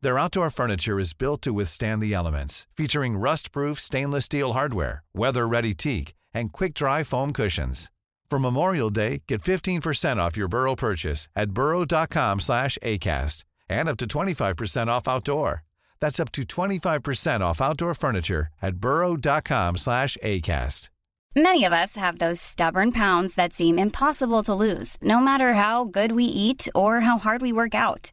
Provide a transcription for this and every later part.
Their outdoor furniture is built to withstand the elements, featuring rust-proof stainless steel hardware, weather-ready teak, and quick-dry foam cushions. For Memorial Day, get 15% off your Burrow purchase at burrow.com slash ACAST and up to 25% off outdoor. That's up to 25% off outdoor furniture at burrow.com slash ACAST. Many of us have those stubborn pounds that seem impossible to lose, no matter how good we eat or how hard we work out.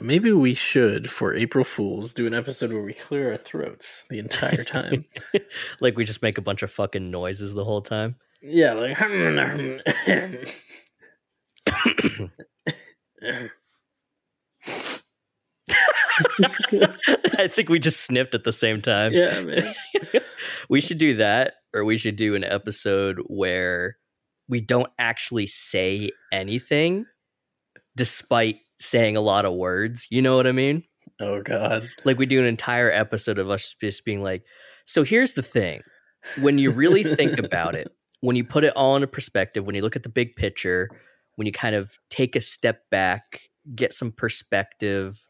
Maybe we should, for April Fools, do an episode where we clear our throats the entire time. like we just make a bunch of fucking noises the whole time. yeah, like I think we just snipped at the same time. yeah, man. we should do that, or we should do an episode where we don't actually say anything despite saying a lot of words. You know what I mean? Oh god. Like we do an entire episode of us just being like, so here's the thing. When you really think about it, when you put it all into perspective, when you look at the big picture, when you kind of take a step back, get some perspective,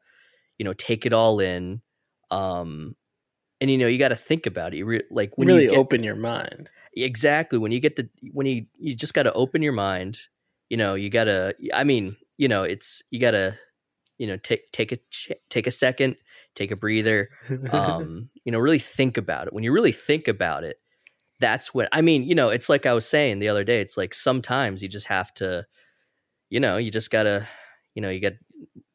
you know, take it all in, um, and you know, you got to think about it. You re- like when really you get, open your mind. exactly when you get the when you you just got to open your mind. You know, you got to. I mean, you know, it's you got to, you know, take take a ch- take a second, take a breather. Um, you know, really think about it. When you really think about it, that's when I mean, you know, it's like I was saying the other day. It's like sometimes you just have to, you know, you just gotta, you know, you got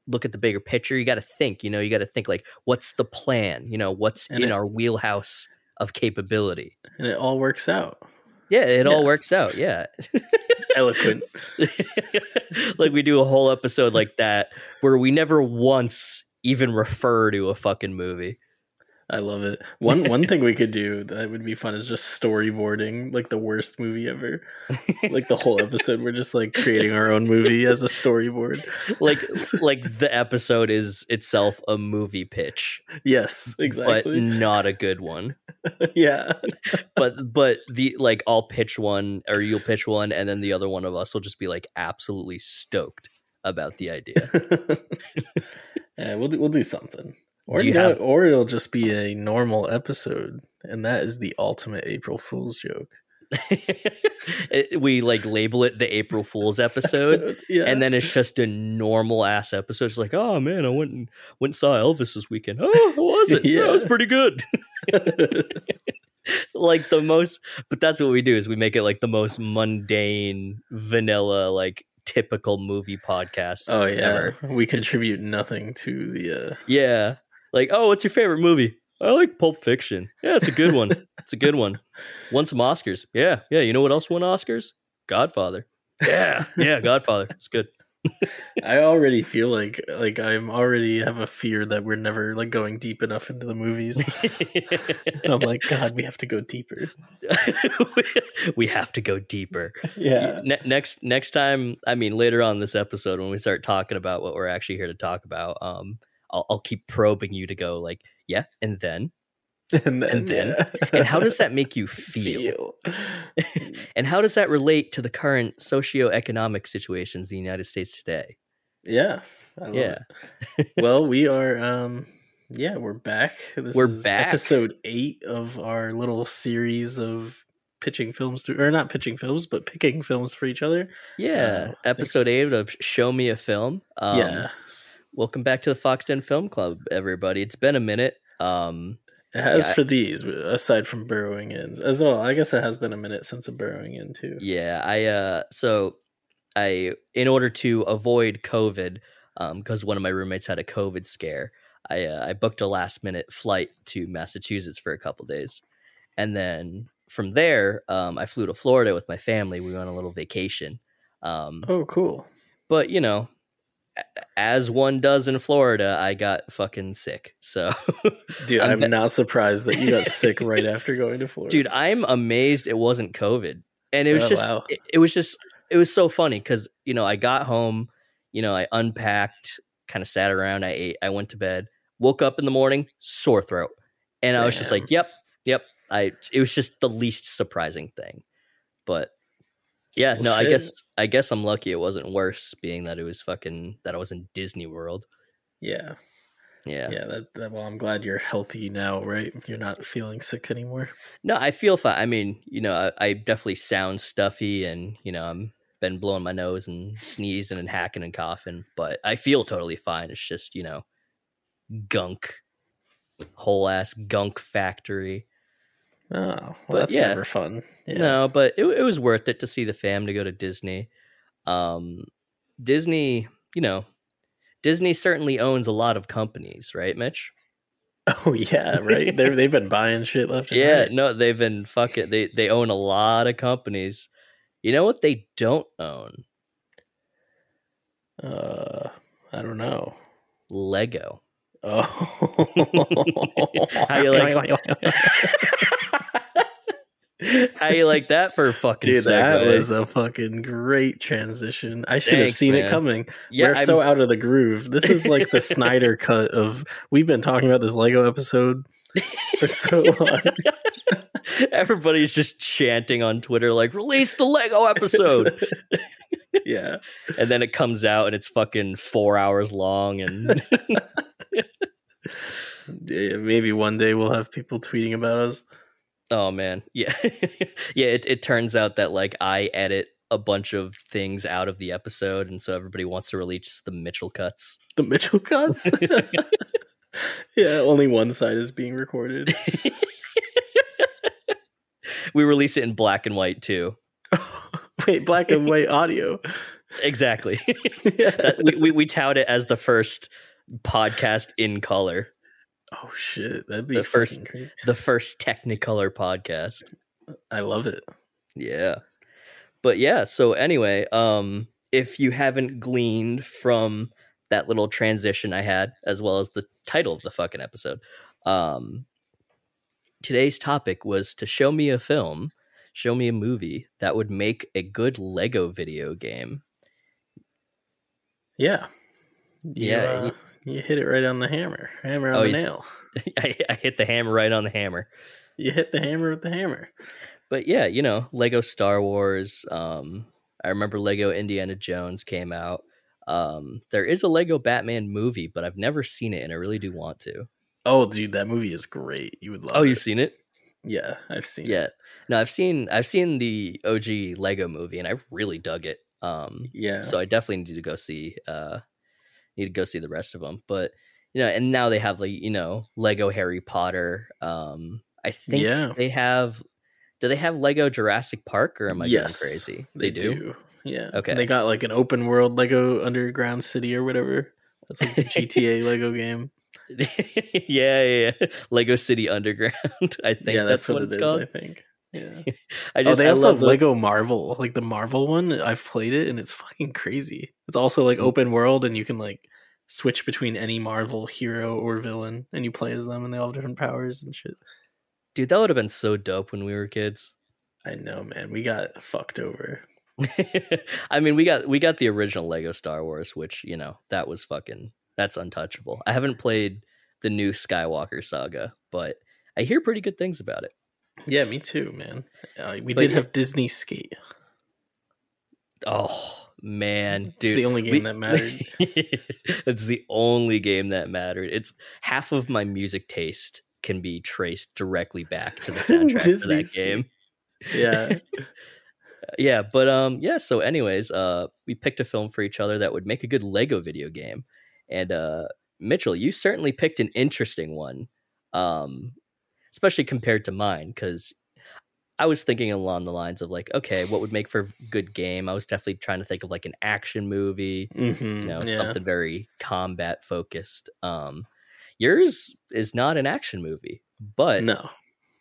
look at the bigger picture. You got to think. You know, you got to think like, what's the plan? You know, what's And in it- our wheelhouse of capability? and it all works out. Yeah, it all works out. Yeah. Eloquent. like we do a whole episode like that where we never once even refer to a fucking movie. I love it. One one thing we could do that would be fun is just storyboarding like the worst movie ever. Like the whole episode we're just like creating our own movie as a storyboard. Like like the episode is itself a movie pitch, Yes, exactly. but not a good one. yeah. But but the like I'll pitch one or you'll pitch one and then the other one of us will just be like absolutely stoked about the idea. yeah, we'll do we'll do something. Or Do you you know, have- or it'll just be a normal episode and that is the ultimate April Fool's joke. It- we like label it the April Fool's episode. Yeah. and then it's just a normal ass episode. It's like, oh man, I went and went and saw Elvis this weekend. Oh, how was it? yeah, Yeah. it was pretty good. like the most, but that's what we do is we make it like the most mundane, vanilla, like typical movie podcast. Oh yeah. ever. We contribute nothing to the uh yeah. Like, oh, what's your favorite movie? I like Pulp Fiction. Yeah, it's a good one. it's a good one. Won some Oscars. Yeah, yeah. You know what else won Oscars? Godfather. Yeah, yeah. Godfather. It's good. I already feel like like I'm already have a fear that we're never like going deep enough into the movies. and I'm like, God, we have to go deeper. we have to go deeper. Yeah. Ne- next next time, I mean later on this episode when we start talking about what we're actually here to talk about, um, I'll, I'll keep probing you to go like, yeah, and then, And then, and then, yeah. and how does that make you feel? and how does that relate to the current socioeconomic situations in the United States today? Yeah. I love Yeah. Well, we are um yeah, we're back. This We're is back. episode 8 of our little series of pitching films to or not pitching films, but picking films for each other. Yeah, Uh, episode thanks. eight of Show Me a Film. Um, yeah. Welcome back to the Fox Den Film Club, everybody. It's been a minute. Um, It has yeah, for these aside from burrowing in as well. I guess it has been a minute since a burrowing in too. yeah, I uh, so I in order to avoid COVID, um, because one of my roommates had a COVID scare, I uh, I booked a last minute flight to Massachusetts for a couple days, and then from there, um, I flew to Florida with my family. We went on a little vacation. Um, Oh, cool. but you know as one does in florida i got fucking sick so. Dude, I'm I'm, not surprised that you got sick right after going to Florida. dude i'm amazed it wasn't covid. And it was Oh, just wow. it, it was just it was so funny because you know i got home you know i unpacked kind of sat around i ate i went to bed woke up in the morning sore throat. And i was just like yep yep. I it was just the least surprising thing. But yeah Well, no i guess i guess i'm lucky it wasn't worse being that it was fucking that i was in disney world yeah. yeah Yeah, that, that well, I'm glad you're healthy now, right? You're not feeling sick anymore. No, I feel fine. I mean, you know, I, I definitely sound stuffy, and you know, I'm been blowing my nose and sneezing and hacking and coughing, but I feel totally fine. It's just you know, gunk, whole ass gunk factory. Oh, well, But that's yeah. never fun. Yeah. No, but it, it was worth it to see the fam to go to Disney. Um, Disney, you know, Disney certainly owns a lot of companies, right, Mitch? Oh yeah, right. They they've been buying shit left and Yeah, right. no, they've been fuck it. They they own a lot of companies. You know what they don't own? Uh, I don't know. Lego. Oh, How you like- How you like that for a fucking Dude, that was a fucking great transition. I should have seen man. it coming. yeah, We're I'm- so out of the groove. This is like the Snyder cut of. We've been talking about this Lego episode for so long. everybody's just chanting on Twitter like release the Lego episode. yeah, and then it comes out and it's fucking 4 hours long and maybe one day we'll have people tweeting about us. Oh man. Yeah. yeah, it it turns out that like I edit a bunch of things out of the episode and so everybody wants to release the Mitchell cuts. The Mitchell cuts. yeah, only one side is being recorded. We release it in black and white too. Wait, black and white audio. Exactly. Yeah. that, we, we we tout it as the first podcast in color, oh shit, that'd be The first- crazy. the first Technicolor podcast. I love it. Yeah. But yeah, so anyway, um if you haven't gleaned from that little transition I had as well as the title of the fucking episode, um today's topic was to show me a film, show me a movie that would make a good Lego video game. Yeah. You, Yeah, uh, you hit it right on the hammer. Hammer on Oh, the nail. I, I hit the hammer right on the hammer. You hit the hammer with the hammer. but yeah, you know, Lego Star Wars. Um, I remember Lego Indiana Jones came out. Um, there is a Lego Batman movie, but I've never seen it, and I really do want to. Oh, dude, that movie is great. You would love Oh, it. you've seen it? Yeah, I've seen it. Yeah. it. No, I've seen I've seen the OG Lego movie, and I really dug it. Um, Yeah. so I definitely need to go see uh need to go see the rest of them. But you know, and now they have like you know Lego Harry Potter. Um, I think Yeah. they have. Do they have Lego Jurassic Park, or am I Yes, going crazy? They, do. Yeah. Okay. They got like an open world Lego Underground City or whatever. That's like the GTA Lego game. yeah, yeah, yeah. Lego City Underground. I think yeah, that's, that's, what, what, it's it is. called. I think. Yeah. I oh, just they I also love have the- Lego Marvel, like the Marvel one. I've played it and it's fucking crazy. It's also Mm. like open world, and you can like switch between any Marvel hero or villain, and you play as them, and they all have different powers and shit. Dude, that would have been so dope when we were kids. I know, man. We got fucked over. I mean, we got we got the original Lego Star Wars, which you know that was fucking that's untouchable. I haven't played the new Skywalker saga, but I hear pretty good things about it. Yeah, me too, man. Uh, we But did have Disney Skate. Oh man, It's dude, the only game we- that mattered. it's the only game that mattered. It's half of my music taste can be traced directly back to the soundtrack to that game. yeah. yeah but um yeah so anyways uh we picked a film for each other that would make a good lego video game and uh mitchell you certainly picked an interesting one um especially compared to mine because i was thinking along the lines of like okay what would make for a good game i was definitely trying to think of like an action movie hmm you know yeah. something very combat focused um yours is not an action movie but No.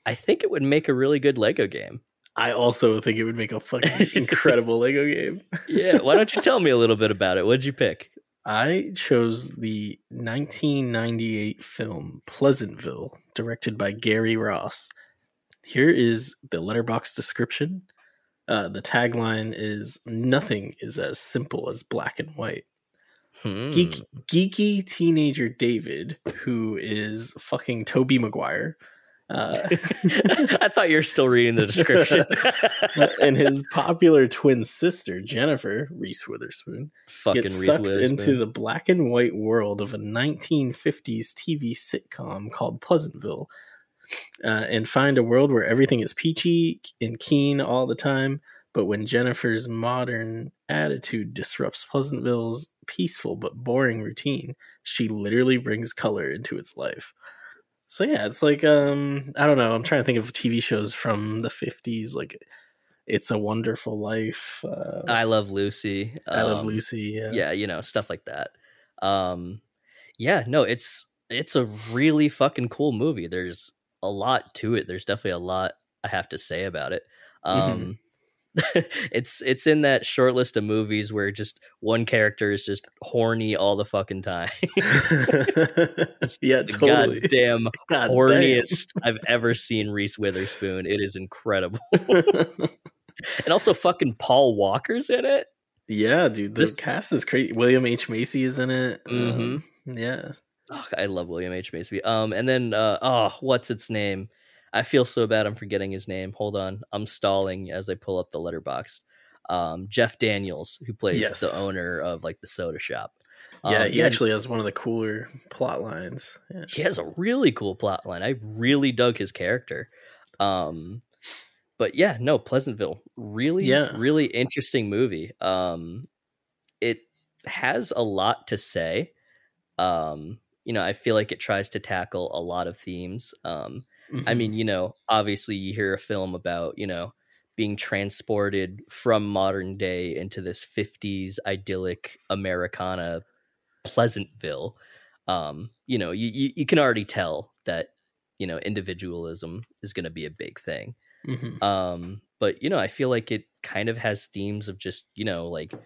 i think it would make a really good lego game I also think it would make a fucking incredible Lego game. yeah why don't you tell me a little bit about it what'd you pick I chose the 1998 film Pleasantville, directed by Gary Ross. Here is the Letterboxd description. Uh, the tagline is Nothing is as simple as black and white. Hmm. Geek, geeky teenager David, who is fucking Tobey Maguire, uh, I thought you were still reading the description. and his popular twin sister, Jennifer Reese Witherspoon, Fucking gets Reese sucked Witherspoon. into the black and white world of a 1950s TV sitcom called Pleasantville, uh, and find a world where everything is peachy and keen all the time. But when Jennifer's modern attitude disrupts Pleasantville's peaceful but boring routine, she literally brings color into its life. So yeah, it's like um I don't know. I'm trying to think of TV shows from the 50s, like It's a Wonderful Life. Uh, I love Lucy. I Love um, Lucy. Yeah. yeah you know stuff like that um yeah no it's it's a really fucking cool movie there's a lot to it there's definitely a lot i have to say about it um it's it's in that short list of movies where just one character is just horny all the fucking time yeah, totally. goddamn God horniest i've ever seen reese witherspoon it is incredible and also fucking paul walker's in it yeah, dude. The This- cast is crazy. William H Macy is in it. Um, yeah. Oh, I love William H Macy. Um, and then uh, oh, what's its name? I feel so bad. I'm forgetting his name. Hold on, I'm stalling as I pull up the Letterboxd. Um, Jeff Daniels, who plays Yes. the owner of like the soda shop. Yeah, Um, he actually has one of the cooler plot lines. Yeah. he has a really cool plot line. I really dug his character. Um, but yeah, no, Pleasantville, really, Yeah. really interesting movie. Um, it has a lot to say. Um, you know, I feel like it tries to tackle a lot of themes. Um, I Mhm. mean, you know, obviously you hear a film about, you know, being transported from modern day into this 50s idyllic Americana Pleasantville. Um, you know, you, you, you can already tell that, you know, individualism is going to be a big thing. Mhm. Um, but, you know, I feel like it kind of has themes of just, you know, like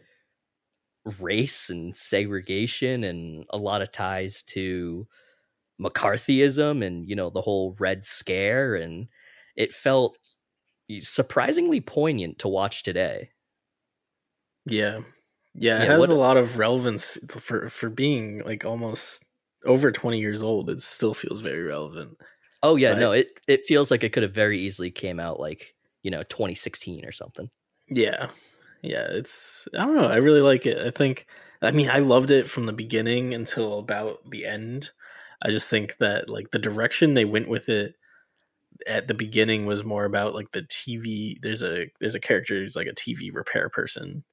race and segregation and a lot of ties to McCarthyism and you know the whole Red Scare and it felt surprisingly poignant to watch today. Yeah. Yeah, it Yeah, has a lot of relevance for for being like almost over 20 years old. It still feels very relevant. Oh yeah, Right. no, it it feels like it could have very easily came out like you know 2016 or something. Yeah. Yeah, it's I don't know. I really like it. I think I mean, I loved it from the beginning until about the end. I just think that like the direction they went with it at the beginning was more about like the TV there's a there's a character who's like a TV repair person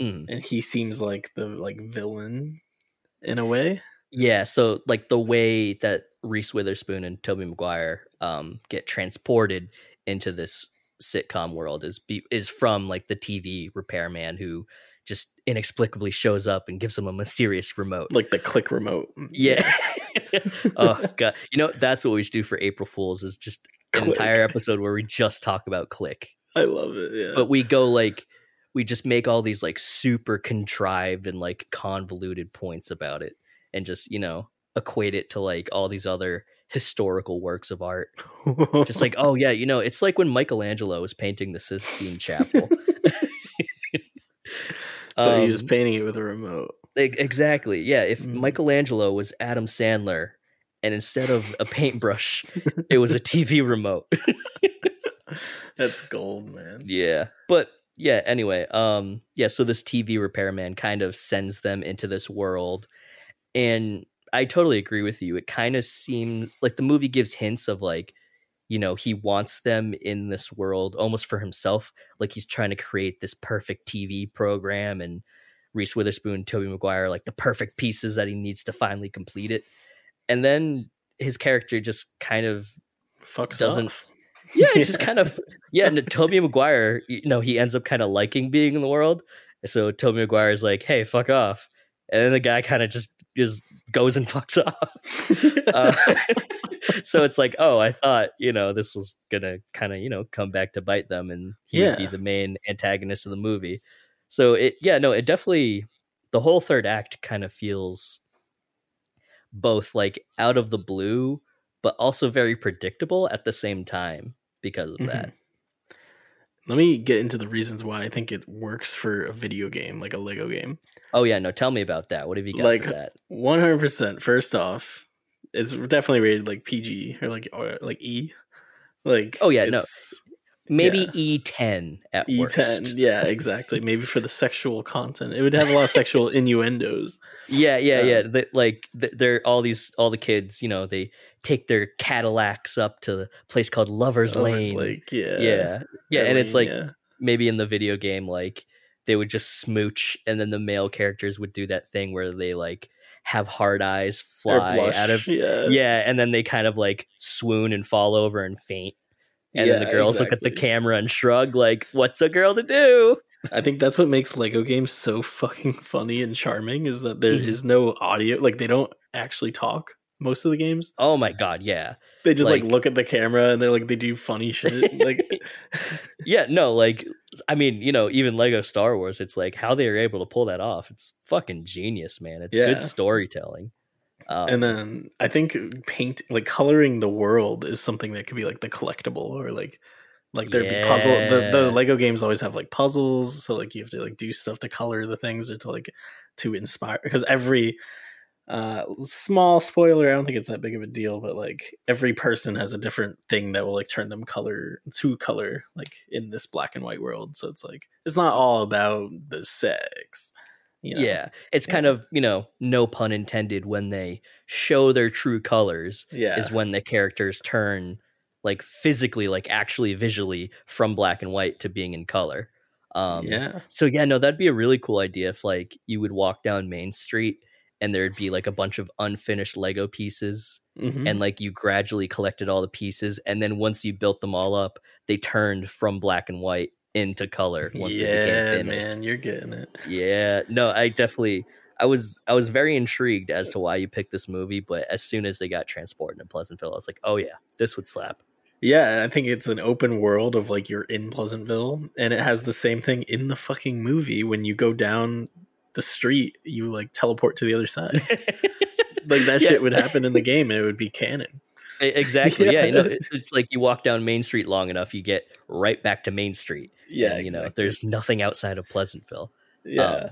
Mm. and he seems like the like villain in a way. Yeah, so like the way that Reese Witherspoon and Tobey Maguire um, get transported into this sitcom world is be, is from like the TV repairman who just inexplicably shows up and gives them a mysterious remote. Like the click remote. Mm, yeah. oh god, you know that's what we should do for April Fools is just an entire episode where we just talk about Click, I love it. Yeah. but we go like we just make all these like super contrived and like convoluted points about it and just you know equate it to like all these other historical works of art just like oh yeah you know it's like when michelangelo was painting the sistine chapel But he was Um, painting it with a remote. exactly yeah if Mm. michelangelo was adam sandler and instead of a paintbrush it was a tv remote That's gold, man. yeah but yeah anyway um yeah so this tv repairman kind of sends them into this world and i totally agree with you it kind of seems like the movie gives hints of like you know he wants them in this world almost for himself like he's trying to create this perfect tv program and reese witherspoon tobey maguire like the perfect pieces that he needs to finally complete it and then his character just kind of Fucks Doesn't- off. yeah, it's just kind of yeah. And Tobey Maguire, you know, he ends up kind of liking being in the world. So Tobey Maguire is like, "Hey, fuck off," and then the guy kind of just just goes and fucks off. uh, so it's like, oh, I thought you know this was gonna kind of you know come back to bite them, and he would be the main antagonist of the movie. So it, yeah, no, it definitely the whole third act kind of feels both like out of the blue, but also very predictable at the same time because of that. Let me get into the reasons why I think it works for a video game, like a Lego game. Oh yeah, no, tell me about that. What have you got Like- for that? One hundred percent. First off, it's definitely rated like PG or like or like E. Like Oh, yeah, no. Maybe yeah. E ten at E ten. Yeah, exactly. Maybe for the sexual content, it would have a lot of sexual innuendos. Yeah, yeah, Um, yeah. The, like they're all these all the kids, you know, they take their Cadillacs up to the place called Lovers Lovers Lane. Lake, yeah, yeah, yeah, and it's like yeah. maybe in the video game, like they would just smooch, and then the male characters would do that thing where they like have hard eyes fly blush, out of yeah, yeah, and then they kind of like swoon and fall over and faint. And then the girls look at the camera and shrug, like, "What's a girl to do?" I think that's what makes Lego games so fucking funny and charming is that there is Mhm. no audio. Like they don't actually talk most of the games. Oh my god, yeah, They just like, Like- look at the camera and they like they do funny shit. Like yeah. No, like, I mean, you know, even Lego Star Wars, it's like how they are able to pull that off. It's fucking genius, man. It's Yeah. good storytelling. Um, and then I think paint like coloring the world is something that could be like the collectible or like like there'd be puzzle the, the Lego games always have like puzzles, so like you have to like do stuff to color the things or to like to inspire because every uh small spoiler, I don't think it's that big of a deal, but like every person has a different thing that will like turn them color to color like in this black and white world. So it's like it's not all about the sex. You know? yeah, it's kind of you know, no pun intended, when they show their true colors Yeah. is when the characters turn like physically, like actually visually from black and white to being in color. Um, yeah. So yeah, no, that'd be a really cool idea if like you would walk down Main Street and there'd be like a bunch of unfinished Lego pieces Mhm. and like you gradually collected all the pieces and then once you built them all up, they turned from black and white into color once they yeah, became finished. man, you're getting it. Yeah. No, I definitely I was I was very intrigued as to why you picked this movie, but as soon as they got transported in Pleasantville, I was like, "Oh yeah, this would slap." Yeah, I think it's an open world of like you're in Pleasantville, and it has the same thing in the fucking movie. When you go down the street, you like teleport to the other side. like that Yeah. shit would happen in the game, and it would be canon. Exactly. yeah. you know, it's, it's like you walk down Main Street long enough, you get right back to Main Street. Yeah, And, you know, there's nothing outside of Pleasantville. Yeah, Um,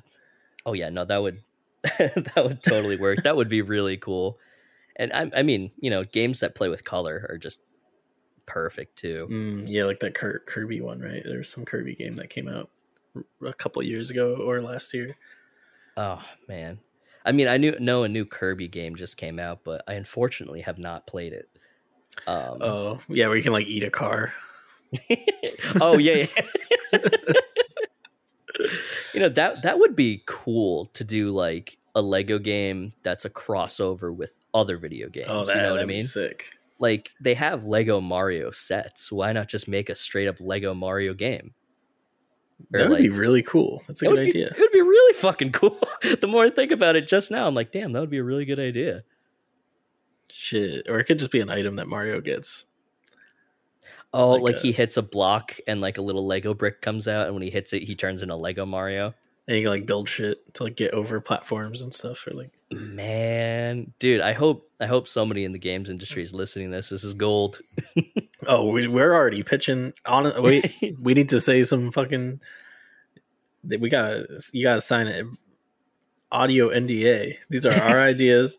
oh yeah, no, that would that would totally work. that would be really cool. And I, I mean, you know, games that play with color are just perfect too. Mm, yeah, like that Kirby one, right? There's some Kirby game that came out a couple years ago or last year. Oh man, I mean, I knew know a new Kirby game just came out, but I unfortunately have not played it. Um, Oh, yeah, where you can like eat a car. oh yeah, yeah. you know that that would be cool to do like a Lego game that's a crossover with other video games. Oh, that, you know what I mean? sick. Like they have Lego Mario sets. Why not just make a straight up Lego Mario game? Or, That would be really cool. That's a good be- idea. it would be really fucking cool. the more I think about it just now, I'm like, damn, that would be a really good idea. Shit, or it could just be an item that Mario gets. Oh, Like like, a- he hits a block and like a little Lego brick comes out, and when he hits it, he turns into Lego Mario. and you can like build shit to like get over platforms and stuff or like Man, dude, I hope I hope somebody in the games industry is listening to this. This is gold. oh we, we're already pitching on it wait we need to say some fucking we gotta you gotta sign it audio nda these are our ideas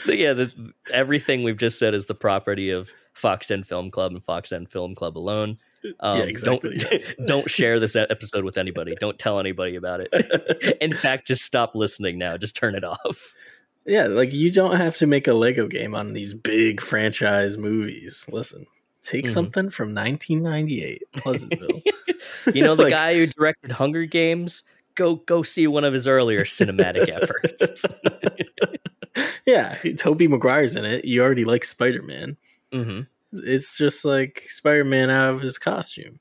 so yeah, the, everything we've just said is the property of Fox Den Film Club and Fox Den Film Club alone. Um, Yeah, exactly, Don't yes. don't share this episode with anybody. Don't tell anybody about it. In fact, just stop listening now. Just turn it off. Yeah, like you don't have to make a Lego game on these big franchise movies. Listen, take Mhm. something from 1998, Pleasantville. You know the Like- guy who directed Hunger Games. Go go see one of his earlier cinematic efforts. yeah, Tobey Maguire's in it. You already like Spider Man. hmm It's just like Spider Man out of his costume.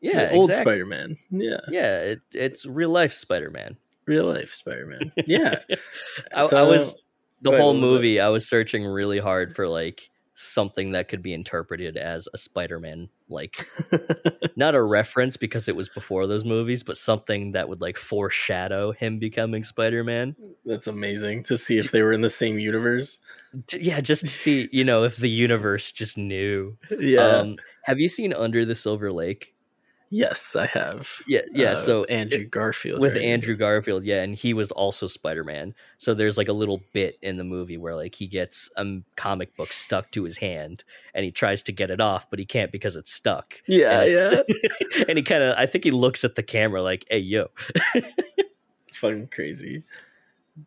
Yeah, old exactly. Spider Man. Yeah, Yeah, it, it's real life Spider Man. real life Spider Man. Yeah, I, I was the whole movie. I was searching really hard for like something that could be interpreted as a Spider-Man, like not a reference because it was before those movies, but something that would like foreshadow him becoming Spider-Man. that's amazing to see if they were in the same universe. Yeah, just to see, you know, if the universe just knew. Yeah. Um, have you seen Under the Silver Lake? yes, I have. Yeah, yeah. Uh, so Andrew Garfield with right? Andrew Garfield, yeah, and he was also Spider Man. So there's like a little bit in the movie where like he gets a comic book stuck to his hand, and he tries to get it off, but he can't because it's stuck. Yeah, and yeah. and he kind of, I think he looks at the camera like, "Hey, yo, It's fucking crazy.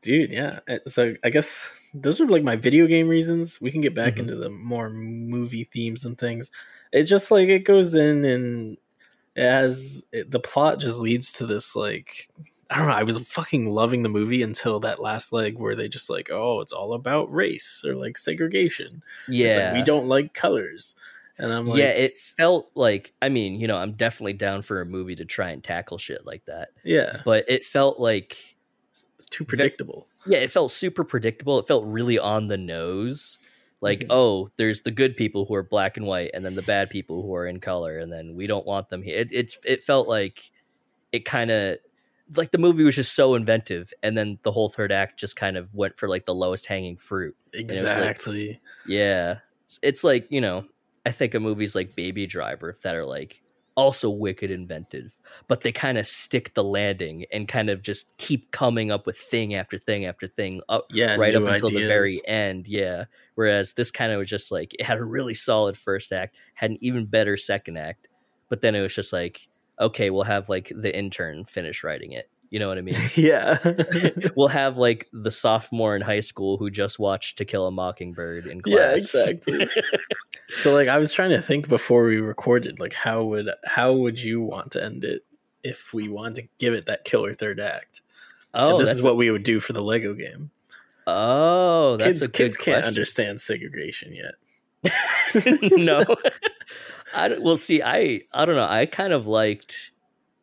Dude, yeah. Uh, So I guess those are like my video game reasons. We can get back Mhm. into the more movie themes and things. It's just like it goes in and as it, the plot just leads to this like I don't know. I was fucking loving the movie until that last leg where they just like, oh, it's all about race or like segregation. It's yeah, like, we don't like colors, and I'm like, yeah." It felt like, I mean, you know, I'm definitely down for a movie to try and tackle shit like that, yeah, but it felt like it's too predictable. yeah, it felt super predictable. It felt really on the nose. Like, Mhm. oh, there's the good people who are black and white, and then the bad people who are in color, and then we don't want them here. It it, it felt like it kind of like the movie was just so inventive, and then the whole third act just kind of went for like the lowest hanging fruit. was like- Exactly. Yeah, it's, it's like you know, I think of movies like Baby Driver that are like also wicked inventive, but they kind of stick the landing and kind of just keep coming up with thing after thing after thing up yeah, right up until the very end. Yeah. Whereas this kind of was just like it had a really solid first act, had an even better second act, but then it was just like, okay, we'll have like the intern finish writing it. You know what I mean? yeah. we'll have like the sophomore in high school who just watched To Kill a Mockingbird in class. Yeah, exactly. so like I was trying to think before we recorded, like how would how would you want to end it if we want to give it that killer third act? oh, and this is what we would do for the Lego game. Oh, that's kids kids can't question. understand segregation yet. no, I well see. I I don't know. I kind of liked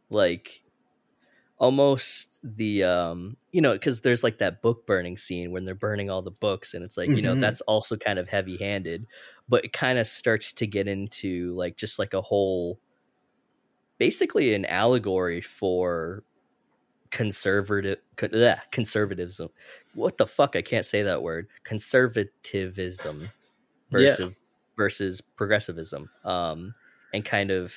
like almost the um you know because there's like that book burning scene when they're burning all the books and it's like you know Mhm. that's also kind of heavy handed but it kind of starts to get into like just like a whole basically an allegory for conservative co- bleh, conservatism. What the fuck? I can't say that word. Conservativism versus versus progressivism um and kind of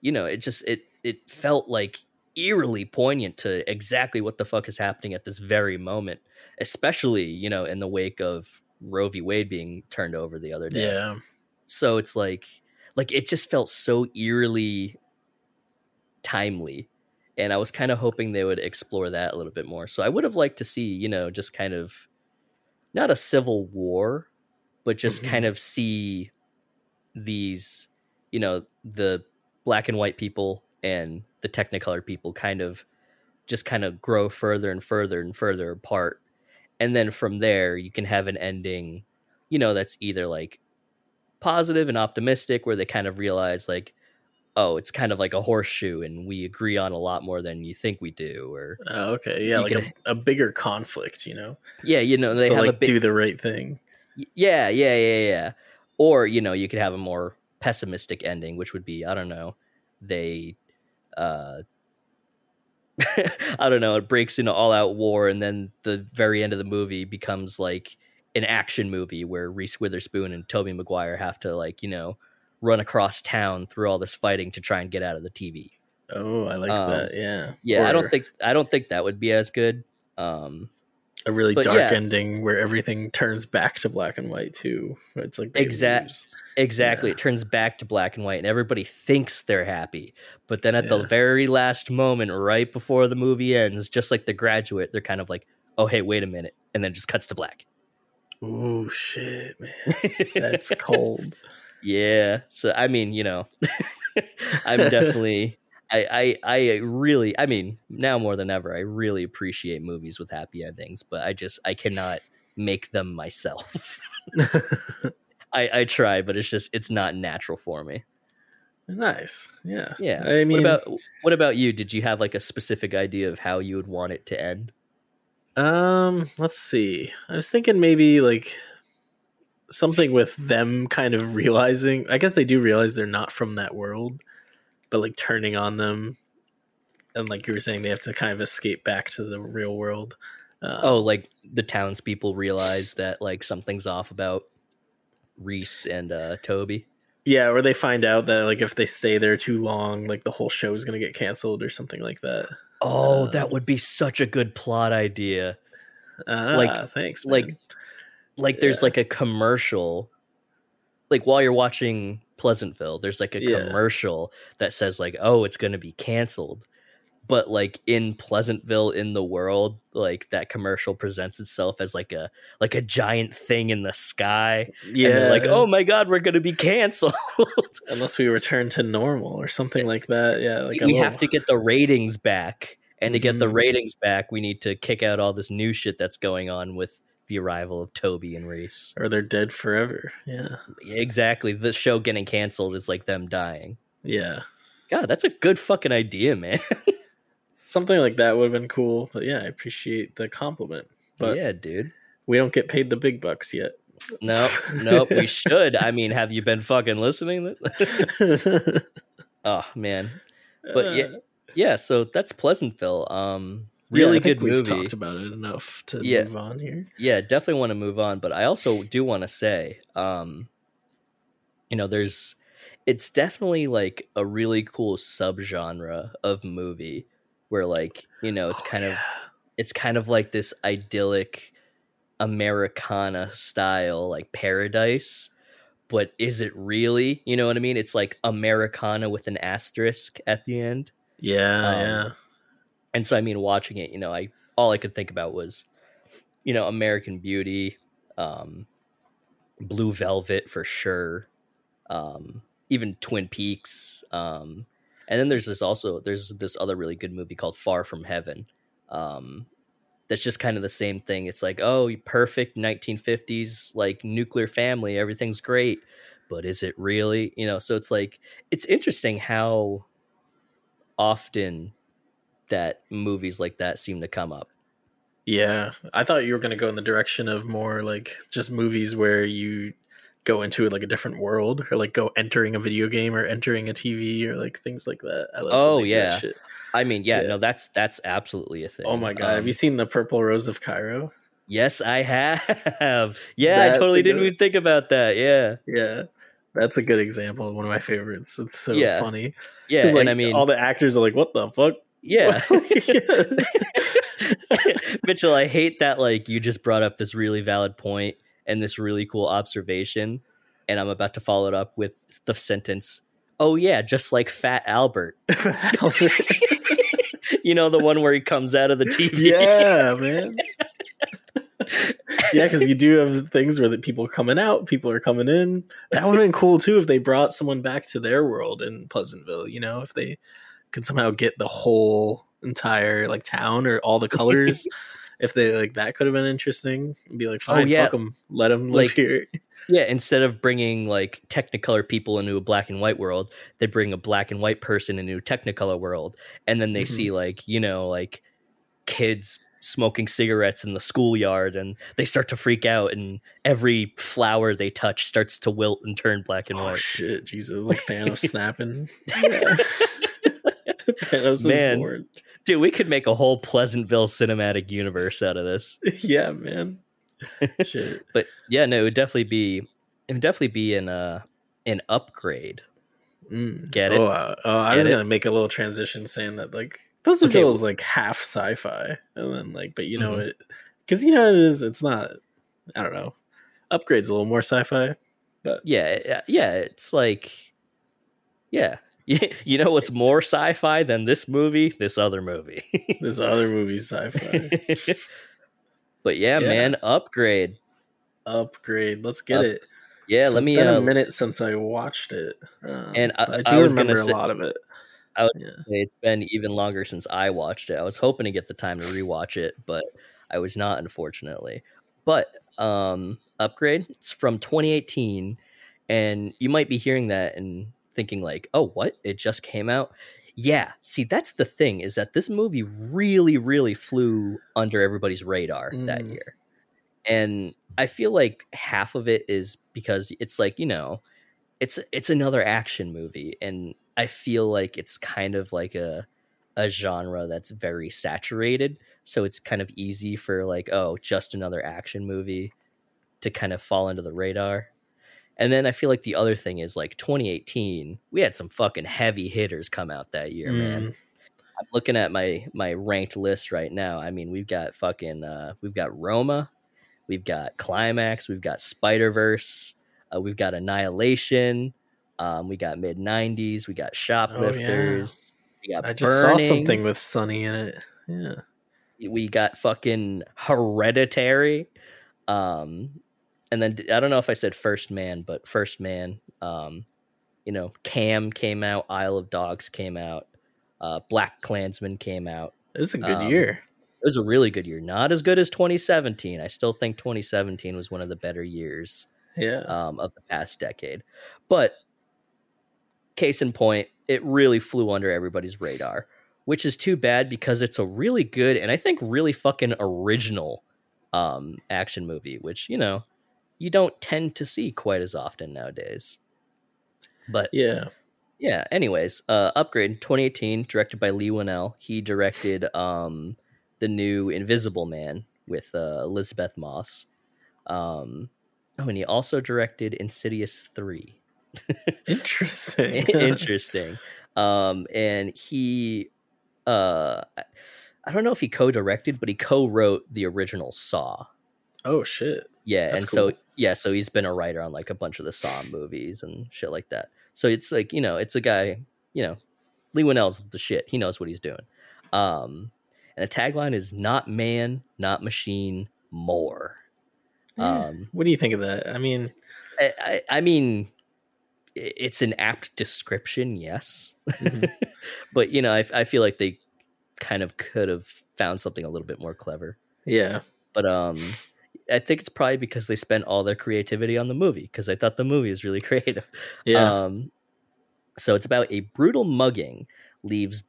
you know it just it it felt like eerily poignant to exactly what the fuck is happening at this very moment especially you know in the wake of roe v wade being turned over the other day Yeah. so it's like like it just felt so eerily timely and i was kind of hoping they would explore that a little bit more so i would have liked to see you know just kind of not a civil war but just Mhm. kind of see these you know the black and white people and the technicolor people kind of just kind of grow further and further and further apart and then from there you can have an ending you know that's either like positive and optimistic where they kind of realize like oh it's kind of like a horseshoe and we agree on a lot more than you think we do or Oh, okay. Yeah, like can- a, a bigger conflict, you know. yeah you know they so have like big do the right thing. yeah yeah yeah yeah or you know you could have a more pessimistic ending which would be i don't know they uh i don't know it breaks into all out war and then the very end of the movie becomes like an action movie where reese witherspoon and tobey maguire have to like you know run across town through all this fighting to try and get out of the tv Oh, I like Um, that. Yeah. yeah i don't think i don't think that would be as good um a really dark yeah. ending where everything turns back to black and white too. It's like they Exact- lose. Exactly. Yeah. It turns back to black and white, and everybody thinks they're happy. But then at the very last moment, right before the movie ends, just like the graduate, they're kind of like, oh, hey, wait a minute. And then just cuts to black. Oh shit, man, that's cold. Yeah. So, I mean, you know, I'm definitely. I, I I really I mean now more than ever I really appreciate movies with happy endings but I just I cannot make them myself. I I try but it's just it's not natural for me. nice, yeah, Yeah. I mean, what about what about you? Did you have like a specific idea of how you would want it to end? Um, let's see. I was thinking maybe like something with them kind of realizing. I guess they do realize they're not from that world, but like turning on them, and like you were saying, they have to kind of escape back to the real world. Uh, Oh, like the townspeople realize that like something's off about Reese and uh Tobey. yeah, or they find out that like if they stay there too long, like the whole show is gonna get canceled or something like that. Oh, Uh, that would be such a good plot idea. Ah, Like- thanks, like, man. Like there's Yeah. like a commercial like while you're watching Pleasantville, there's like a Yeah. commercial that says like, "Oh, it's going to be canceled." But like in Pleasantville in the world, like that commercial presents itself as like a like a giant thing in the sky. yeah, like, "Oh my god, we're going to be canceled." unless we return to normal or something like that. Yeah, like we little- have to get the ratings back. And to get the Mhm. ratings back, we need to kick out all this new shit that's going on with the arrival of Tobey and Reese. or they're dead forever. Yeah, Exactly. The show getting canceled is like them dying. yeah. God, that's a good fucking idea, man. Something like that would have been cool. But yeah, I appreciate the compliment. But yeah, dude. we don't get paid the big bucks yet. No, no, we should. I mean, have you been fucking listening? oh man, but yeah, yeah. So that's Pleasantville. Um, Yeah, really think good we've movie. talked about it enough to Yeah. move on here. yeah definitely want to move on but i also do want to say um you know there's it's definitely like a really cool subgenre of movie where like you know it's Oh, kind of it's kind of like this idyllic americana style like paradise but is it really? You know what i mean? It's like americana with an asterisk at the end. Yeah, Um, yeah. and so I mean, watching it, you know, I all I could think about was, you know, American Beauty, um, Blue Velvet for sure, um, even Twin Peaks, um, and then there's this also there's this other really good movie called Far from Heaven, um, that's just kind of the same thing. It's like, oh, perfect 1950s like nuclear family, everything's great, but is it really? You know, so it's like it's interesting how often that movies like that seem to come up. Yeah, I thought you were going to go in the direction of more like just movies where you go into like a different world or like go entering a video game or entering a TV or like things like that. I love Oh, yeah. shit. I mean, yeah, Yeah. no, that's that's absolutely a thing. Oh my god, have Um, you seen the Purple Rose of Cairo? Yes, I have. Yeah, I totally didn't even think about that. Yeah, Yeah, that's a good example. One of my favorites. It's so Yeah. funny. Yeah, like, and I mean, all the actors are like, "What the fuck?" yeah. Mitchell, I hate that like you just brought up this really valid point and this really cool observation, and I'm about to follow it up with the sentence, "Oh yeah, just like Fat Albert." you know the one where he comes out of the TV. yeah, man. yeah, because you do have things where the people are coming out, people are coming in. That would have been cool too if they brought someone back to their world in Pleasantville. You know, if they could somehow get the whole entire like town or all the colors. if they like that could have been interesting. And be like, fine, Oh, yeah. fuck them, let them live Like- here. Yeah, instead of bringing like Technicolor people into a black and white world, they bring a black and white person into a Technicolor world, and then they Mhm. see like you know like kids smoking cigarettes in the schoolyard, and they start to freak out, and every flower they touch starts to wilt and turn black and Oh white. shit, Jesus! Like Thanos snapping. Thanos Man. is bored. Dude, we could make a whole Pleasantville cinematic universe out of this. yeah, man. Shit. But yeah, no, it would definitely be it would definitely be an uh an upgrade. Mm. Get it? Oh, uh, oh I Get was it? gonna make a little transition saying that like Pleasantville Okay, is like half sci-fi, and then like, but you know Mhm. it because you know it is. It's not. I don't know. Upgrade's a little more sci-fi, but Yeah, yeah, it's like, yeah, you know what's more sci-fi than this movie? This other movie. this other movie's sci-fi. but yeah, Yeah. man, upgrade. Upgrade. Let's get Up- it. Yeah, So let it's me. been Uh, a minute since I watched it, um, And I- I do was gonna remember say- a lot of it. I would Yeah. say it's been even longer since I watched it. I was hoping to get the time to rewatch it, but I was not, unfortunately. But um, upgrade. It's from 2018, and you might be hearing that and thinking like, "Oh, what? It just came out." Yeah. See, that's the thing is that this movie really, really flew under everybody's radar that Mm. year, and I feel like half of it is because it's like you know, it's it's another action movie, and I feel like it's kind of like a a genre that's very saturated, so it's kind of easy for like oh, just another action movie to kind of fall under the radar. And then I feel like the other thing is like 2018, we had some fucking heavy hitters come out that year, man. Mm. I'm looking at my my ranked list right now. I mean, we've got fucking uh we've got Roma, we've got Climax, we've got Spider-Verse, uh, we've got Annihilation, um we got mid 90s, we got Shoplifters, we got I just Burning, saw something with Sunny in it. Yeah. we got fucking Hereditary. Um and then I don't know if I said First Man, but First Man um you know, Cam came out, Isle of Dogs came out, uh BlacKkKlansman came out. It was a good Um, year. It was a really good year. Not as good as 2017. I still think 2017 was one of the better years Yeah. um, of the past decade. But case in point, it really flew under everybody's radar, which is too bad because it's a really good and I think really fucking original um, action movie, which, you know, you don't tend to see quite as often nowadays. But yeah. yeah anyways uh upgrade 2018 directed by leigh whannell he directed um the new invisible man with uh, elisabeth moss um oh and he also directed insidious 3 Interesting. interesting um and he uh I- i don't know if he co-directed but he co-wrote the original saw oh shit. Yeah, That's and so yeah, so he's been a writer on like a bunch of the Saw movies and shit like that. So it's like you know, it's a guy, you know, Leigh Whannell's the shit. He knows what he's doing. Um, and the tagline is "Not man, not machine, more." Um, What do you think of that? I mean, I, I, I mean, it's an apt description, yes, Mhm. but you know, I, I feel like they kind of could have found something a little bit more clever. yeah. but um i think it's probably because they spent all their creativity on the movie because i thought the movie is really creative Yeah. um so it's about a brutal mugging leaves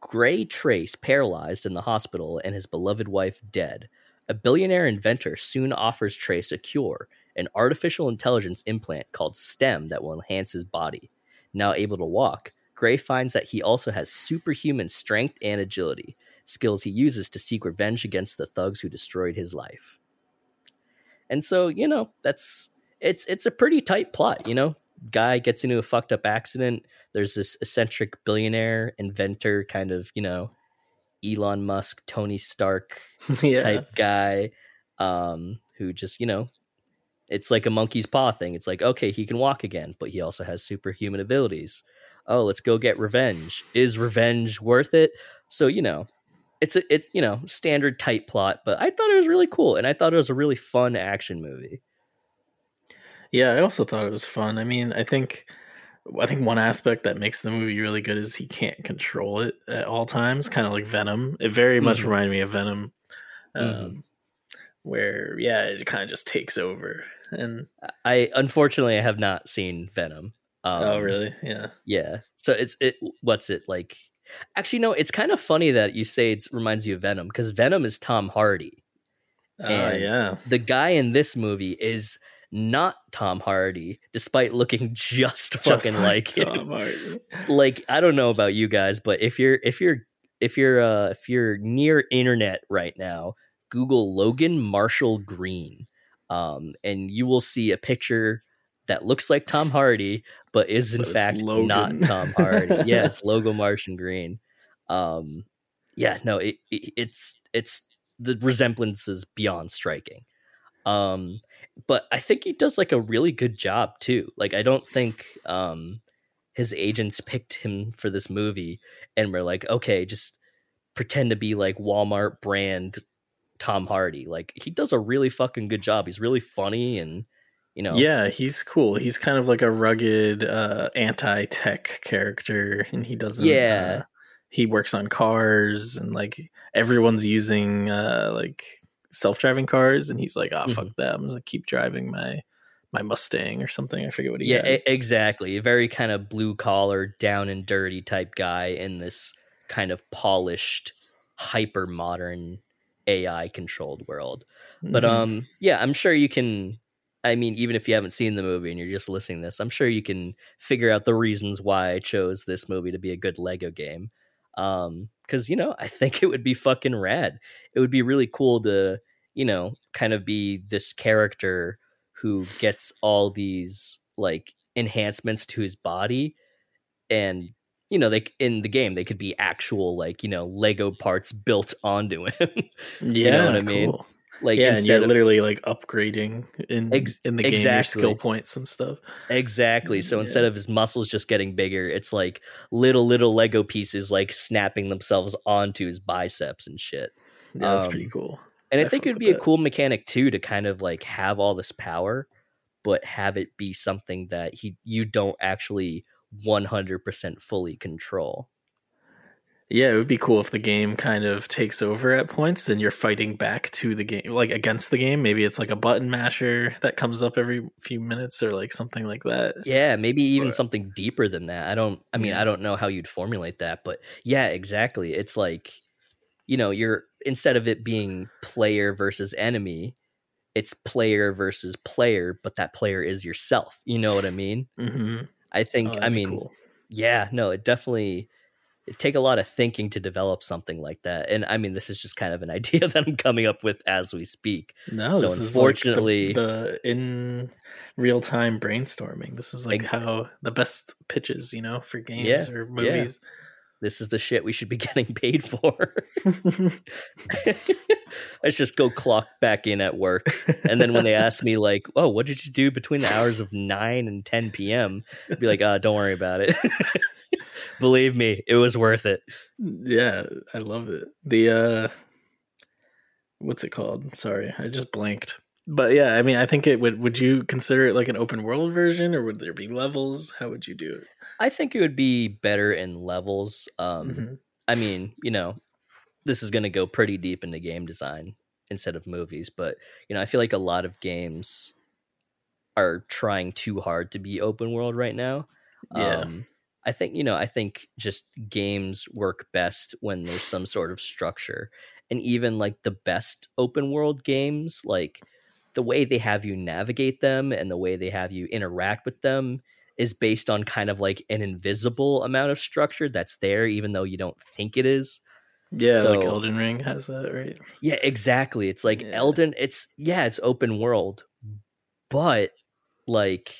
grey trace paralyzed in the hospital and his beloved wife dead a billionaire inventor soon offers trace a cure an artificial intelligence implant called stem that will enhance his body now able to walk grey finds that he also has superhuman strength and agility skills he uses to seek revenge against the thugs who destroyed his life. And so, you know, that's it's it's a pretty tight plot, you know. Guy gets into a fucked up accident. There's this eccentric billionaire inventor kind of, you know, Elon Musk, Tony Stark yeah. type guy um who just, you know, it's like a monkey's paw thing. It's like, okay, he can walk again, but he also has superhuman abilities. Oh, let's go get revenge. Is revenge worth it? So, you know, it's a it's you know standard tight plot but i thought it was really cool and i thought it was a really fun action movie Yeah, I also thought it was fun. I mean, I think I think one aspect that makes the movie really good is he can't control it at all times, kind of like Venom. It very much Mhm. reminded me of Venom, um, Mhm. where yeah, it kind of just takes over. And i unfortunately i have not seen venom um, oh, really? Yeah, yeah so it's it what's it like actually no it's kind of funny that you say it reminds you of venom because venom is tom hardy oh, And- yeah. the guy in this movie is not tom hardy despite looking just fucking Just like, him Tom Hardy. like I don't know about you guys, but if you're if you're if you're uh if you're near internet right now, Google Logan Marshall Green, um, and you will see a picture that looks like Tom Hardy, but is in But fact Logan. not Tom Hardy. yeah, it's Logan Marshall Green. Um, yeah, no, it, it it's it's the resemblance is beyond striking. Um, but I think he does like a really good job too. Like I don't think um his agents picked him for this movie and were like, okay, just pretend to be like Walmart brand Tom Hardy. Like he does a really fucking good job. He's really funny and you know. Yeah, he's cool. He's kind of like a rugged uh anti-tech character and he doesn't Yeah. uh, he works on cars and like everyone's using uh like self-driving cars and he's like, "Ah, fuck Mhm. that. I'm to keep driving my my Mustang or something. I forget what he yeah, e- exactly. A very kind of blue collar, down and dirty type guy in this kind of polished, hyper modern AI controlled world. But Mhm. um yeah, I'm sure you can I mean, even if you haven't seen the movie and you're just listening to this, I'm sure you can figure out the reasons why I chose this movie to be a good Lego game. Um, because you know, I think it would be fucking rad. It would be really cool to, you know, kind of be this character who gets all these like enhancements to his body and you know, like in the game, they could be actual like you know Lego parts built onto him. yeah, you know what I mean? Like yeah, and you're of- literally like upgrading in Ex- in the game your skill points and stuff. Exactly. So Yeah. instead of his muscles just getting bigger, it's like little little Lego pieces like snapping themselves onto his biceps and shit. Yeah, that's Um, pretty cool. And I I think it would be a cool mechanic too to kind of like have all this power, but have it be something that he you don't actually 100% fully control. Yeah, it would be cool if the game kind of takes over at points and you're fighting back to the game, like against the game. Maybe it's like a button masher that comes up every few minutes or like something like that. Yeah, maybe even Or- something deeper than that. I don't I mean, Yeah. I don't know how you'd formulate that, but yeah, exactly. It's like you know, you're instead of it being player versus enemy, it's player versus player, but that player is yourself. You know what I mean? hmm I think I mean, yeah, no, it definitely it take a lot of thinking to develop something like that. And I mean, this is just kind of an idea that I'm coming up with as we speak. no, so this is unfortunately- like the, the in real time brainstorming. This is like how the best pitches, you know, for games Yeah, or yeah. movies. This is the shit we should be getting paid for. Let's just go clock back in at work. And then when they ask me, like, oh, what did you do between the hours of 9 and 10 p.m.? I'd be like, uh, don't worry about it. Believe me, it was worth it. yeah, I love it. The uh what's it called? Sorry, I just blanked. But yeah, I mean, I think it would. Would you consider it like an open world version, or would there be levels? How would you do it? I think it would be better in levels. Um, Mhm. I mean, you know, this is going to go pretty deep into game design instead of movies, but you know, I feel like a lot of games are trying too hard to be open world right now. Yeah. Um, I think, you know, I think just games work best when there's some sort of structure. And even like the best open world games, like the way they have you navigate them and the way they have you interact with them is based on kind of like an invisible amount of structure that's there, even though you don't think it is. Yeah, like Elden Ring has that, right? Yeah, exactly. It's like Yeah. Elden. It's yeah, it's open world, but like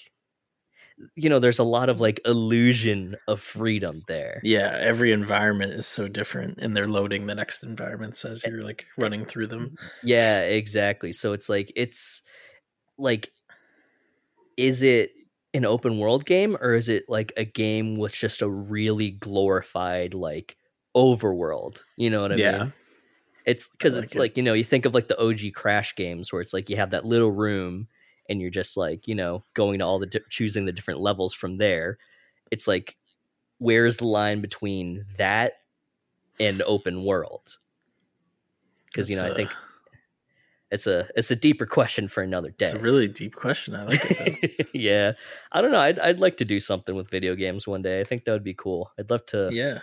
you know, there's a lot of like illusion of freedom there. Yeah, every environment is so different, and they're loading the next environments as eh, you're like eh, running through them. Mm, yeah, exactly. So it's like it's like is it an open world game or is it like a game with just a really glorified like overworld? You know what I Yeah. mean? It's because like it's it. like, you know, you think of like the OG Crash games where it's like you have that little room and you're just like, you know, going to all the di- choosing the different levels from there. It's like, where's the line between that and open world? Because you know, I a- think it's a it's a deeper question for another day. It's a really deep question. I like it. yeah, I don't know. I'd I'd like to do something with video games one day. I think that would be cool. I'd love to, yeah,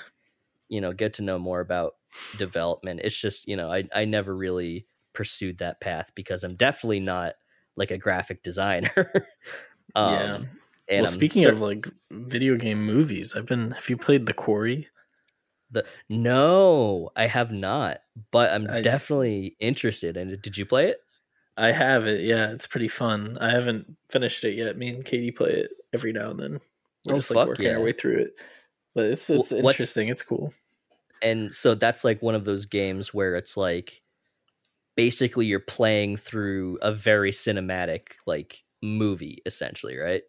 you know, get to know more about development. It's just you know, I I never really pursued that path because I'm definitely not like a graphic designer. um, Yeah. And well, I'm speaking cer- of like video game movies, I've been. Have you played The Quarry? the no, I have not, but I'm I- definitely interested in it. Did you play it? I have it. Yeah, it's pretty fun. I haven't finished it yet. Me and Katie play it every now and then. We're Oh, just like working yeah. our way through it. But it's it's what's- interesting. It's cool. and so that's like one of those games where it's like basically you're playing through a very cinematic like movie essentially, right?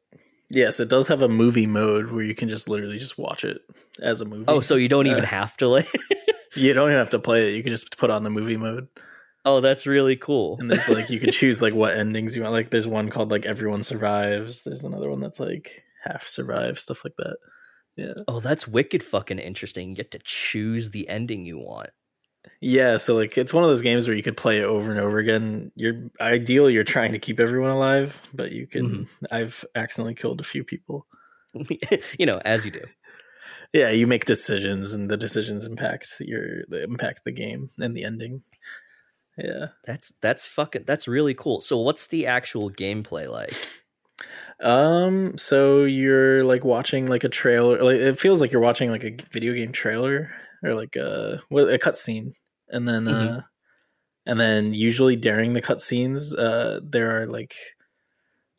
Yes, it does have a movie mode where you can just literally just watch it as a movie. Oh, so you don't even Uh, have to like you don't even have to play it. You can just put on the movie mode, Oh, that's really cool. and there's like you can choose like what endings you want. Like there's one called like everyone survives. There's another one that's like half survive, stuff like that. Yeah, Oh, that's wicked fucking interesting. You get to choose the ending you want. Yeah. So like it's one of those games where you could play it over and over again. You're ideal. You're trying to keep everyone alive, but you can. I've accidentally killed a few people. you know, as you do. Yeah, you make decisions, and the decisions impact your they impact the game and the ending. Yeah. That's that's fucking that's really cool. So what's the actual gameplay like? Um. So you're like watching like a trailer. Like it feels like you're watching like a video game trailer or like a what a cutscene, and then Mhm. uh, and then usually during the cutscenes, uh, there are like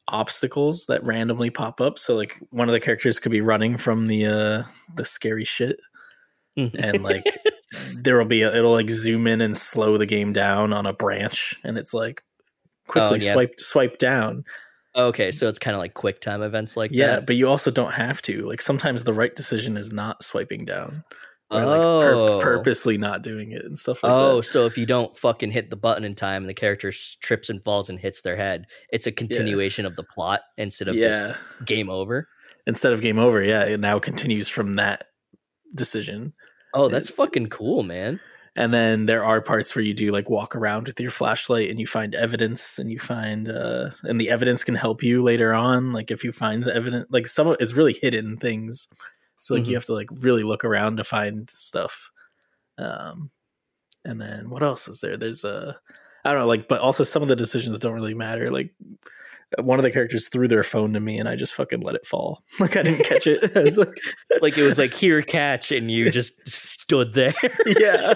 obstacles that randomly pop up. So like one of the characters could be running from the uh the scary shit, and like there will be a, it'll like zoom in and slow the game down on a branch, and it's like quickly yeah. swipe swipe down. okay, so it's kind of like quick time events like Yeah, that. but you also don't have to. Like sometimes the right decision is not swiping down, or oh, like pur- purposely not doing it and stuff like oh, that. Oh, so if you don't fucking hit the button in time and the character trips and falls and hits their head, it's a continuation of the plot instead of Yeah, just game over. instead of game over, yeah, it now continues from that decision. Oh, that's fucking cool, man. And then there are parts where you do like walk around with your flashlight and you find evidence and you find uh and the evidence can help you later on. Like if you find evidence like some of it's really hidden things. So like Mhm. you have to like really look around to find stuff. Um and then what else is there? There's a I don't know, like but also some of the decisions don't really matter. Like one of the characters threw their phone to me and I just fucking let it fall. Like I didn't catch it. Like Like it was like here catch and you just stood there. Yeah.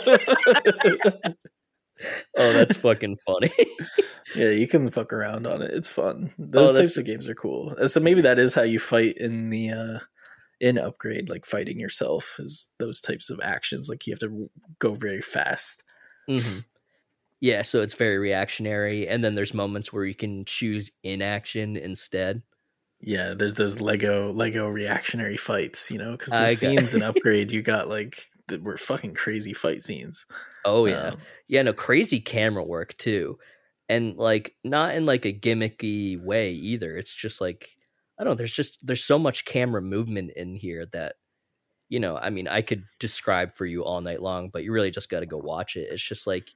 oh, that's fucking funny. Yeah, you can fuck around on it. It's fun. Those Oh, types of games are cool. Uh, So maybe that is how you fight in the uh in upgrade, like fighting yourself is those types of actions. Like you have to go very fast. hmm Yeah, so it's very reactionary, and then there's moments where you can choose inaction instead. Yeah, there's those Lego Lego reactionary fights, you know, because the scenes in upgrade you got like that were fucking crazy fight scenes. Oh yeah, Um, yeah, no crazy camera work too, and like not in like a gimmicky way either. It's just like I don't know. There's just there's so much camera movement in here that you know. I mean, I could describe for you all night long, but you really just got to go watch it. It's just like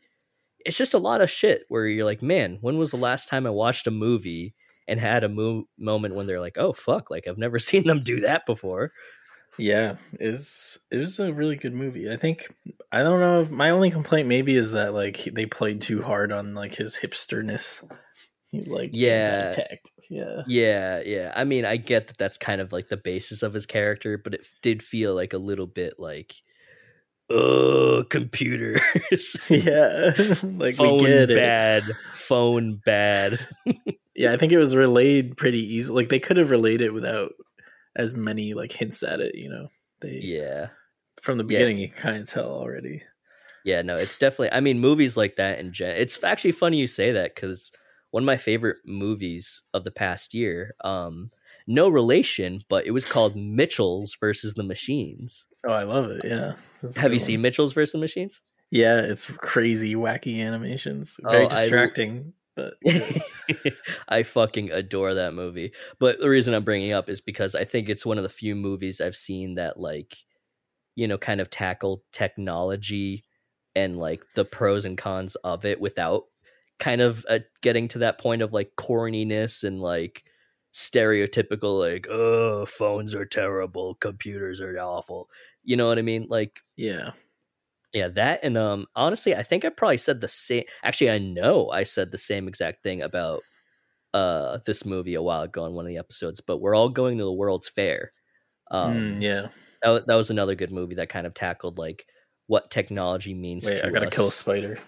it's just a lot of shit where you're like, man, when was the last time I watched a movie and had a mo- moment when they're like, oh fuck, like I've never seen them do that before. Yeah, is it was a really good movie. I think I don't know if my only complaint maybe is that like they played too hard on like his hipsterness. He's like Yeah. tech. Yeah. Yeah, yeah. I mean, I get that that's kind of like the basis of his character, but it did feel like a little bit like, oh, computers, Yeah. like phone we get it. bad, phone bad. Yeah, I think it was relayed pretty easy. Like they could have relayed it without as many like hints at it, you know. They Yeah, from the Yeah. beginning you can kind of tell already. yeah. No, it's definitely. I mean, movies like that in gen. It's actually funny you say that because one of my favorite movies of the past year. Um, no relation, but it was called Mitchell's versus the Machines. Oh, I love it. Yeah. Have you one. seen Mitchell's versus the Machines? Yeah, it's crazy wacky animations. Very Oh, I- distracting, but I fucking adore that movie. But the reason I'm bringing it up is because I think it's one of the few movies I've seen that like you know kind of tackle technology and like the pros and cons of it without kind of uh, getting to that point of like corniness and like stereotypical like oh phones are terrible computers are awful you know what i mean like yeah. yeah, that and um honestly, I think I probably said the same actually I know I said the same exact thing about uh this movie a while ago in one of the episodes, but we're all going to the World's Fair. Um Mm, yeah. that, that was another good movie that kind of tackled like what technology means Wait, to I gotta us. kill a spider.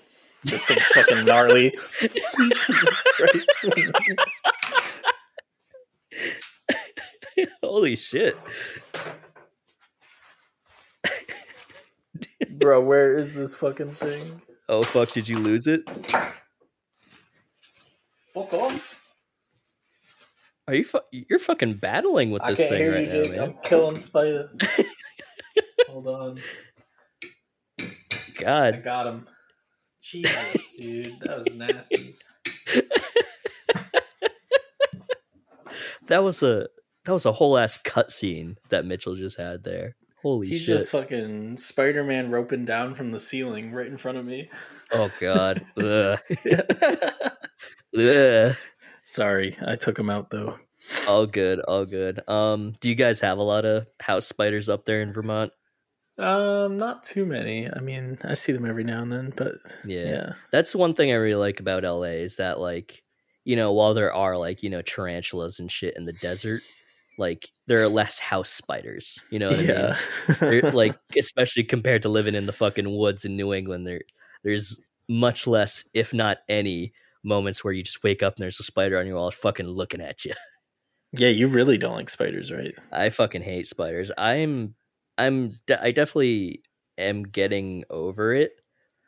This thing's fucking gnarly. Jesus Christ. Holy shit. Bro, where is this fucking thing? Oh fuck! Did you lose it? Fuck off. Are you? Fu- you're fucking battling with I this can't thing hear right you, now, Jake. man. I'm killing Spider. Hold on. I God, got him. Jesus, dude. That was nasty. that was a that was a whole ass cutscene that Mitchell just had there. Holy He's shit! He's just fucking Spider Man roping down from the ceiling right in front of me. Oh god. Ugh. Ugh. Sorry, I took him out though. All good, all good. Um, do you guys have a lot of house spiders up there in Vermont? Um, not too many. I mean, I see them every now and then, but Yeah. yeah. That's one thing I really like about LA is that like, you know, while there are like, you know, tarantulas and shit in the desert, like there are less house spiders. You know what I mean? yeah. Like especially compared to living in the fucking woods in New England, there there's much less, if not any, moments where you just wake up and there's a spider on your wall fucking looking at you. yeah, you really don't like spiders, right? I fucking hate spiders. I'm I'm de- I definitely am getting over it.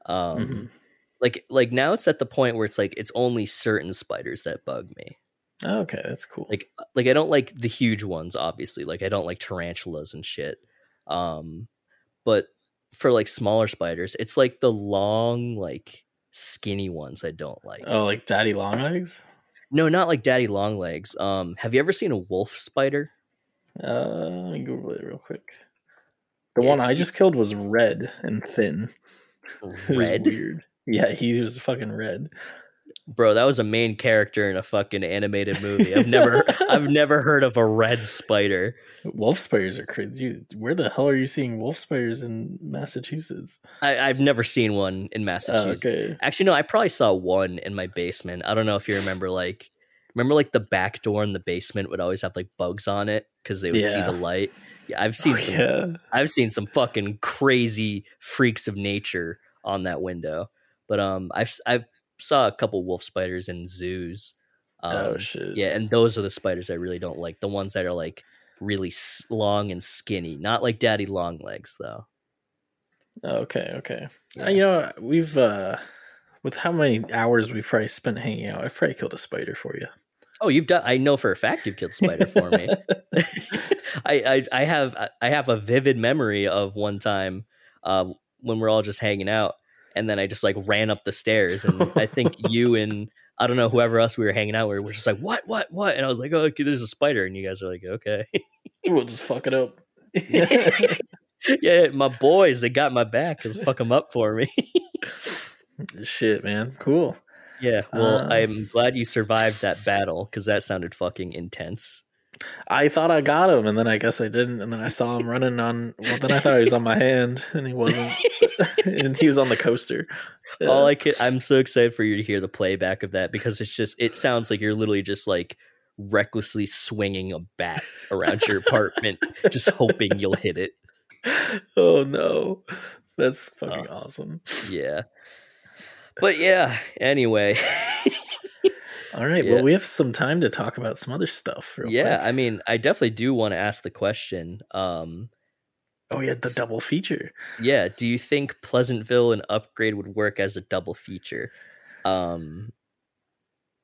Um Mhm. like like now it's at the point where it's like it's only certain spiders that bug me. Oh, okay, that's cool. Like like I don't like the huge ones obviously. Like I don't like tarantulas and shit. Um but for like smaller spiders, it's like the long like skinny ones I don't like. oh, like daddy long legs? No, not like daddy long legs. Um have you ever seen a wolf spider? Uh, let me Google it real quick. The one It's- I just killed was red and thin. Red? weird. Yeah, he was fucking red. Bro, that was a main character in a fucking animated movie. I've never I've never heard of a red spider. Wolf spiders are crazy. Where the hell are you seeing wolf spiders in Massachusetts? I, I've never seen one in Oh, Massachusetts. okay. Actually, no, I probably saw one in my basement. I don't know if you remember, like, remember like the back door in the basement would always have like bugs on it because they would see the light. Yeah, I've seen Oh, some. yeah. I've seen some fucking crazy freaks of nature on that window. But um, I've I've saw a couple wolf spiders in zoos. Um, oh shit. yeah, and those are the spiders I really don't like. The ones that are like really long and skinny, not like daddy long legs though. Okay, okay. Yeah. Uh, you know, we've uh with how many hours we've probably spent hanging out, I've probably killed a spider for you. Oh, you've done. I know for a fact you've killed spider for me. I, I I have I have a vivid memory of one time uh, when we're all just hanging out, and then I just like ran up the stairs, and I think you and I don't know whoever else we were hanging out we were just like what what what, and I was like oh okay, there's a spider, and you guys are like okay, we'll just fuck it up. yeah, my boys they got my back and fuck them up for me. Shit, man. Cool. Yeah, well Uh. I'm glad you survived that battle because that sounded fucking intense. I thought I got him, and then I guess I didn't, and then I saw him running on. Well, then I thought he was on my hand, and he wasn't, and he was on the coaster. All I could, I'm so excited for you to hear the playback of that because it's just, it sounds like you're literally just like recklessly swinging a bat around your apartment, just hoping you'll hit it. oh no, that's fucking Oh. awesome. Yeah. But yeah, anyway. All right, Yeah. well, we have some time to talk about some other stuff. Real yeah, quick. I mean, I definitely do want to ask the question. Um, oh yeah, the double feature. yeah, do you think Pleasantville and Upgrade would work as a double feature? Um,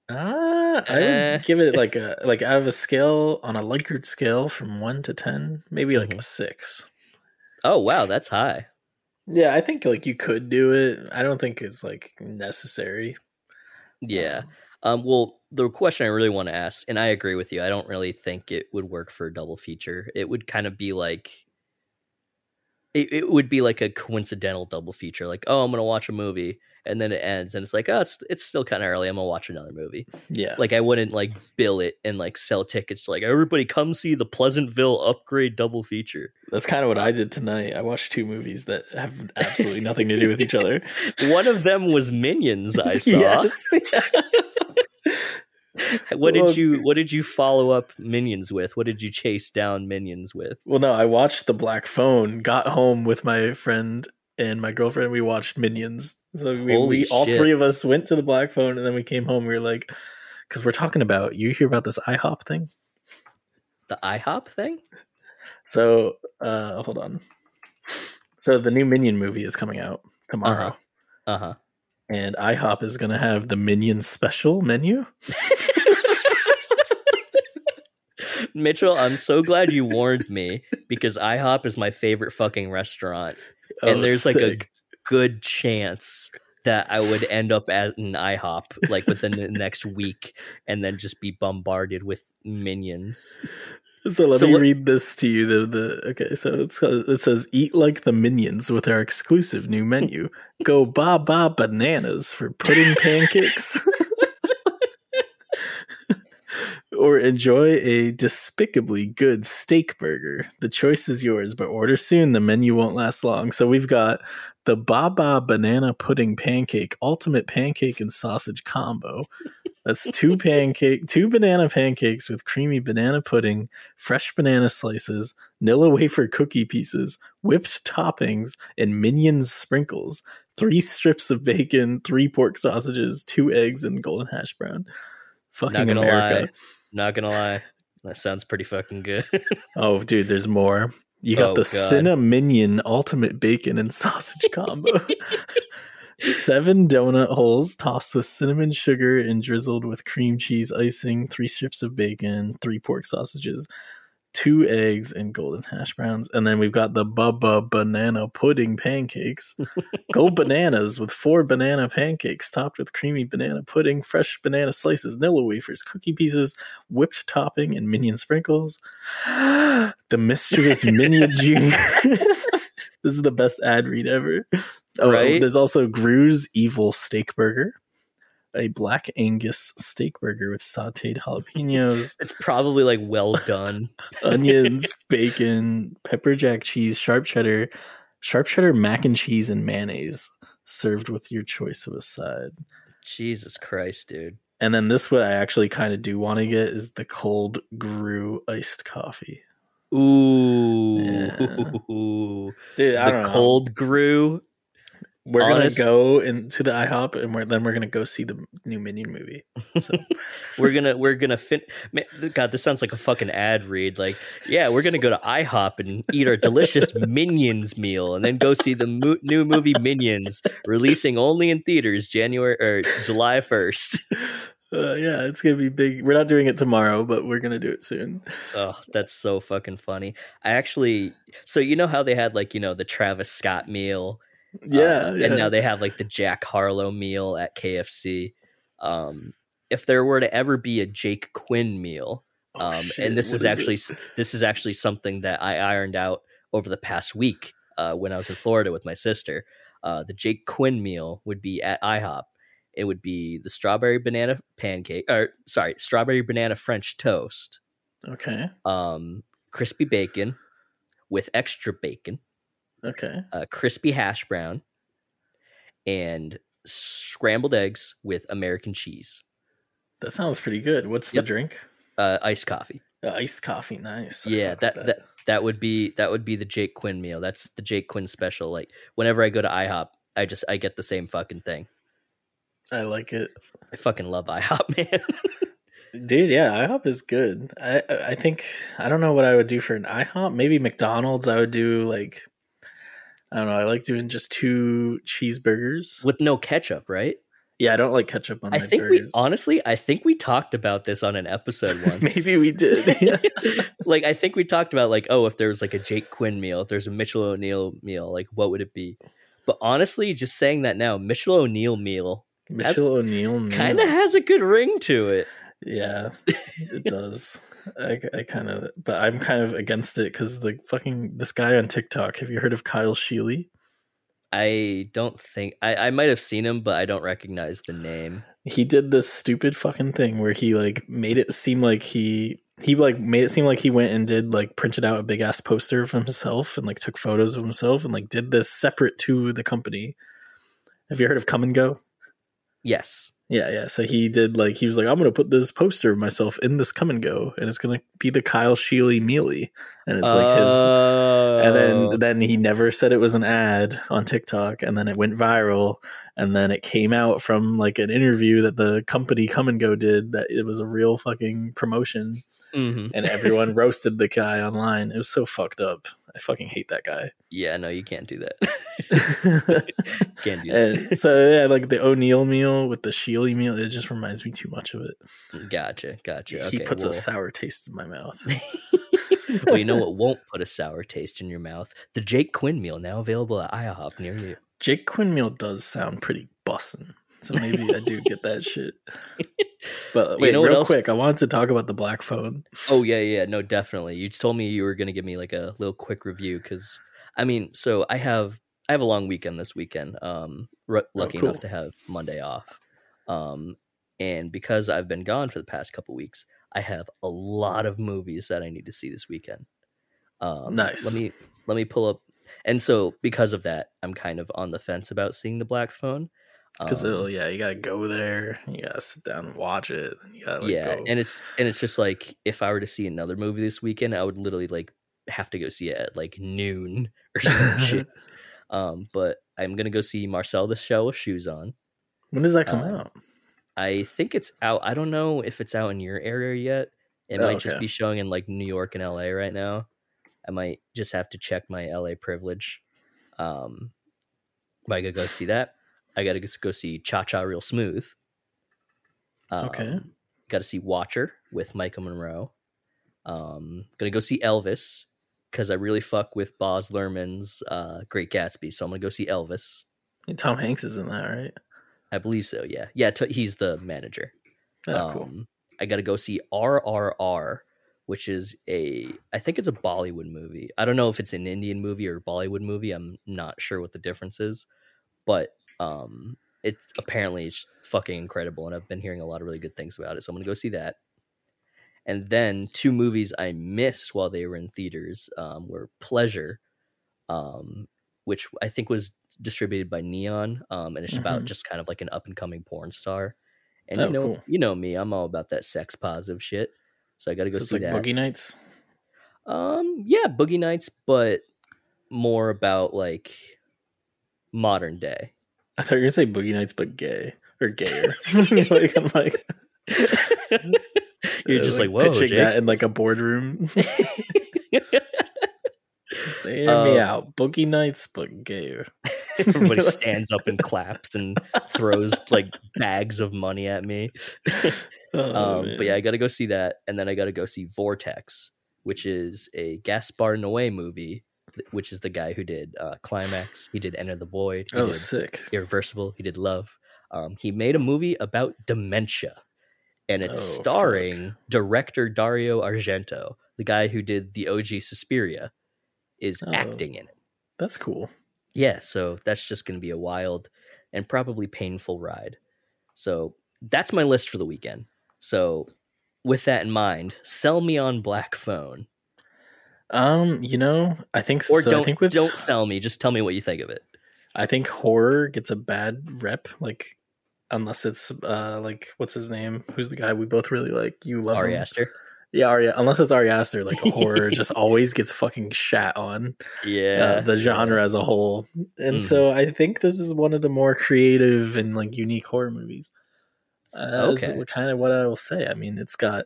Uh, I Eh. would give it like a like out of a scale on a Likert scale from one to ten, maybe like Mhm. a six. oh wow, that's high. Yeah, I think like you could do it. I don't think it's like necessary. Yeah. Um, well, the question I really want to ask, and I agree with you, I don't really think it would work for a double feature. It would kind of be like, it, it would be like a coincidental double feature. Like, oh, I'm gonna watch a movie, and then it ends, and it's like, oh, it's it's still kind of early. I'm gonna watch another movie. Yeah, Like, I wouldn't like bill it and like sell tickets. Like, everybody come see the Pleasantville upgrade double feature. that's kind of what I did tonight. I watched two movies that have absolutely nothing to do with each other. One of them was Minions. I saw. Yes. What did you What did you follow up Minions with? What did you chase down Minions with? well, no, I watched The Black Phone. Got home with my friend and my girlfriend. We watched Minions. So we, we all three of us went to the Black Phone, and then we came home. We were like, because we're talking about you hear about this IHOP thing. The IHOP thing? So, uh, hold on. So the new Minion movie is coming out tomorrow. Uh huh. and IHOP is going to have the Minion Special menu. Mitchell, I'm so glad you warned me because IHOP is my favorite fucking restaurant. And Oh, there's like a good chance that I would end up at an IHOP like within the next week and then just be bombarded with minions. So let So me what- read this to you. The the okay, so it's, uh, it says "Eat like the minions" with our exclusive new menu. Go ba ba bananas for pudding pancakes, or enjoy a despicably good steak burger. The choice is yours, but order soon. The menu won't last long. So we've got the Baba Banana Pudding Pancake Ultimate Pancake and Sausage Combo. That's two pancake, two banana pancakes with creamy banana pudding, fresh banana slices, Nilla wafer cookie pieces, whipped toppings, and minions sprinkles. Three strips of bacon, three pork sausages, two eggs, and golden hash brown. Fucking America! lie. Not gonna lie. That sounds pretty fucking good. Oh, dude, there's more. You got Oh, the God. Cinnaminion Ultimate Bacon and Sausage Combo. Seven donut holes tossed with cinnamon sugar and drizzled with cream cheese icing, three strips of bacon, three pork sausages, two eggs, and golden hash browns. And then we've got the Bubba Banana Pudding Pancakes. Go bananas with four banana pancakes topped with creamy banana pudding, fresh banana slices, Nilla wafers, cookie pieces, whipped topping, and minion sprinkles. the mischievous Minion Junior. this is the best ad read ever. Oh, Right? There's also Gru's Evil Steak Burger, a Black Angus steak burger with sauteed jalapenos, it's probably like well done. onions, bacon, pepper jack cheese, sharp cheddar, sharp cheddar mac and cheese, and mayonnaise, served with your choice of a side. Jesus Christ, dude. And then this, what I actually kind of do want to get is the cold Gru iced coffee. Ooh. Dude, I the don't know. cold Gru. We're honest- gonna go into the IHOP, and we're, then we're gonna go see the new Minion movie. So We're gonna we're gonna fin man, God, this sounds like a fucking ad read. Like, yeah, we're gonna go to IHOP and eat our delicious Minions meal, and then go see the mo- new movie Minions, releasing only in theaters January or July first. uh, yeah, it's gonna be big. We're not doing it tomorrow, but we're gonna do it soon. Oh, that's so fucking funny. I actually, so you know how they had like you know the Travis Scott meal, Yeah, Uh, yeah. and now they have like the Jack Harlow meal at KFC. Um, if there were to ever be a Jake Quinn meal, Oh, um, shit, and this is, it? actually s- this is actually something that I ironed out over the past week uh, when I was in Florida with my sister. Uh, the Jake Quinn meal would be at IHOP. It would be the strawberry banana pancake, or sorry, strawberry banana French toast, okay. um, crispy bacon with extra bacon, Okay. a crispy hash brown, and scrambled eggs with American cheese, That sounds pretty good. What's Yep. the drink? uh, iced coffee. Uh, iced coffee. Nice. Yeah, fuck that, that that would be that would be the Jake Quinn meal. That's the Jake Quinn special. Like whenever I go to IHOP, I just I get the same fucking thing. I like it, I fucking love IHOP, man. dude. Yeah, IHOP is good. I I think I don't know what I would do for an IHOP. Maybe McDonald's. I would do like I don't know. I like doing just two cheeseburgers. With no ketchup, right? Yeah, I don't like ketchup on I my think we honestly, I think we talked about this on an episode once. Maybe we did. Yeah. like I think we talked about like, oh, if there was like a Jake Quinn meal, if there's a Mitchell O'Neill meal, like what would it be? But honestly, just saying that now, Mitchell O'Neill meal Mitchell O'Neill meal. kind of has a good ring to it. Yeah, it does. I, I kind of, but I'm kind of against it because the fucking this guy on TikTok. Have you heard of Kyle Sheely? I don't think I, I might have seen him, but I don't recognize the name. He did this stupid fucking thing where he like made it seem like he he like made it seem like he went and did like printed out a big ass poster of himself and like took photos of himself and like did this separate to the company. Have you heard of Kum & Go? Yes. Yeah, yeah. So he did like he was like, I'm gonna put this poster of myself in this Kum & Go, and it's gonna be the Kyle Sheely Mealy, and it's like his. And Oh. then then he never said it was an ad on TikTok, and then it went viral, and then it came out from like an interview that the company Kum & Go did that it was a real fucking promotion, Mhm. and everyone roasted the guy online. It was so fucked up. I fucking hate that guy. Yeah, no, you can't do that. can't do that. And so yeah, like the O'Neill meal with the Sheely meal, it just reminds me too much of it. Mm, gotcha, gotcha. he Okay, puts well, a sour taste in my mouth. well, you know what won't put a sour taste in your mouth? The Jake Quinn meal now available at IHOP near you. Jake Quinn meal does sound pretty bussin'. So maybe I do get that shit. But You wait, know real quick, I wanted to talk about the black phone. Oh yeah, yeah, no, definitely. You told me you were gonna give me like a little quick review because, I mean, so I have I have a long weekend this weekend. Um, r- lucky cool. enough to have Monday off. Um, and because I've been gone for the past couple weeks, I have a lot of movies that I need to see this weekend. Um, Nice. Let me let me pull up. And so because of that, I'm kind of on the fence about seeing the Black Phone. Because Um, yeah, you gotta go there, you gotta sit down and watch it, and you gotta like, yeah go. and it's and it's just like if i were to see another movie this weekend i would literally like have to go see it at like noon or some shit. Um but i'm gonna go see marcel the shell with shoes on. When does that come um, out? i think it's out i don't know if it's out in your area yet. It Oh, might just be showing in like new york and la right now. I might just have to check my la privilege. Um but i gotta go see that i gotta go see cha cha real smooth Okay. Got to see Watcher with Maika Monroe. Um, gonna go see Elvis because I really fuck with Baz Luhrmann's uh, Great Gatsby. So I'm gonna go see Elvis. And Tom Hanks is in that, right? I believe so. Yeah, yeah. T- he's the manager. Oh, cool. Um, I got to go see RRR, which is a I think it's a Bollywood movie. I don't know if it's an Indian movie or a Bollywood movie. I'm not sure what the difference is, but um, it's apparently it's fucking incredible, and I've been hearing a lot of really good things about it. So I'm gonna go see that. And then two movies I missed while they were in theaters um, were Pleasure, um, which I think was distributed by Neon, um, and it's about Mhm. just kind of like an up and coming porn star. And Oh, you know, cool. you know me, I'm all about that sex positive shit. So I got to go see that. so it's see like that. Boogie Nights. Um, yeah, Boogie Nights, but more about like modern day. I thought you were gonna say Boogie Nights, but gay or gayer. like, I'm like, You're just like, whoa, pitching Jake. that in like a boardroom. Hear me Um, out. Boogie Nights, but gayer. Everybody stands up and claps and throws like bags of money at me. Oh, um, but yeah, I got to go see that, and then I got to go see Vortex, which is a Gaspar Noé movie, which is the guy who did uh, Climax. He did Enter the Void. He oh, did sick. Irreversible. He did Love. Um, he made a movie about dementia, and it's Oh, fuck. starring director Dario Argento, the guy who did the OG Suspiria, is Oh. acting in it. That's cool. Yeah, so that's just going to be a wild and probably painful ride. So that's my list for the weekend. So with that in mind, sell me on Black Phone, Um, you know, I think or so. don't I think with don't sell me. Just tell me what you think of it. I think horror gets a bad rep, like unless it's uh like what's his name? Who's the guy we both really like? You love Ari him. Aster. Yeah, Ari. Unless it's Ari Aster, like horror just always gets fucking shat on. Yeah, uh, the genre as a whole. And Mhm. so I think this is one of the more creative and like unique horror movies. Uh, Okay. Kind of what I will say. I mean, it's got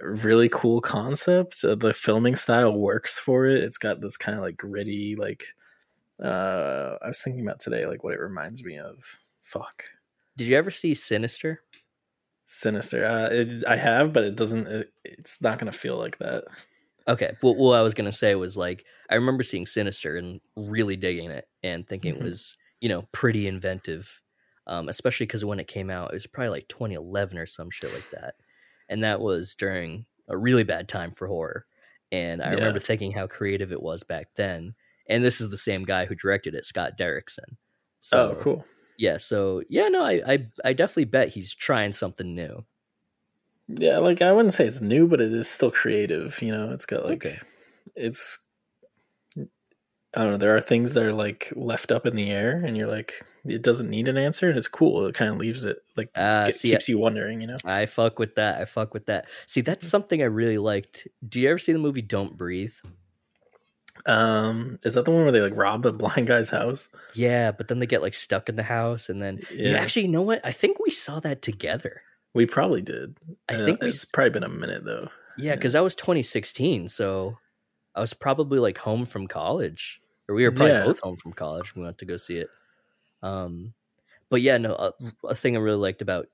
really cool concept. Uh, the filming style works for it. It's got this kind of like gritty, like uh, I was thinking about today, like what it reminds me of. Fuck. Did you ever see Sinister? Sinister. Uh, it, I have, but it doesn't. It, it's not going to feel like that. Okay. Well, what I was gonna say was like I remember seeing Sinister and really digging it and thinking Mhm. it was you know pretty inventive, um, especially because when it came out, it was probably like 2011 or some shit like that, and that was during a really bad time for horror. And I Yeah. remember thinking how creative it was back then. And this is the same guy who directed it, Scott Derrickson. So, oh, cool. Yeah. So yeah, no, I, I I definitely bet he's trying something new. Yeah, like I wouldn't say it's new, but it is still creative. You know, it's got like Okay. it's I don't know. There are things that are like left up in the air, and you're like, it doesn't need an answer, and it's cool. It kind of leaves it like Uh, see, keeps you wondering. You know, I fuck with that. I fuck with that. See, that's something I really liked. Do you ever see the movie Don't Breathe? um, is that the one where they like rob a blind guy's house? Yeah, but then they get like stuck in the house, and then yeah. Yeah. actually, you know what? I think we saw that together. We probably did. I Uh, think we it's s- probably been a minute though. Yeah, because that was 2016. So I was probably like home from college, or we were probably Yeah. both home from college. We went to go see it. Um, but yeah, no, a, a thing I really liked about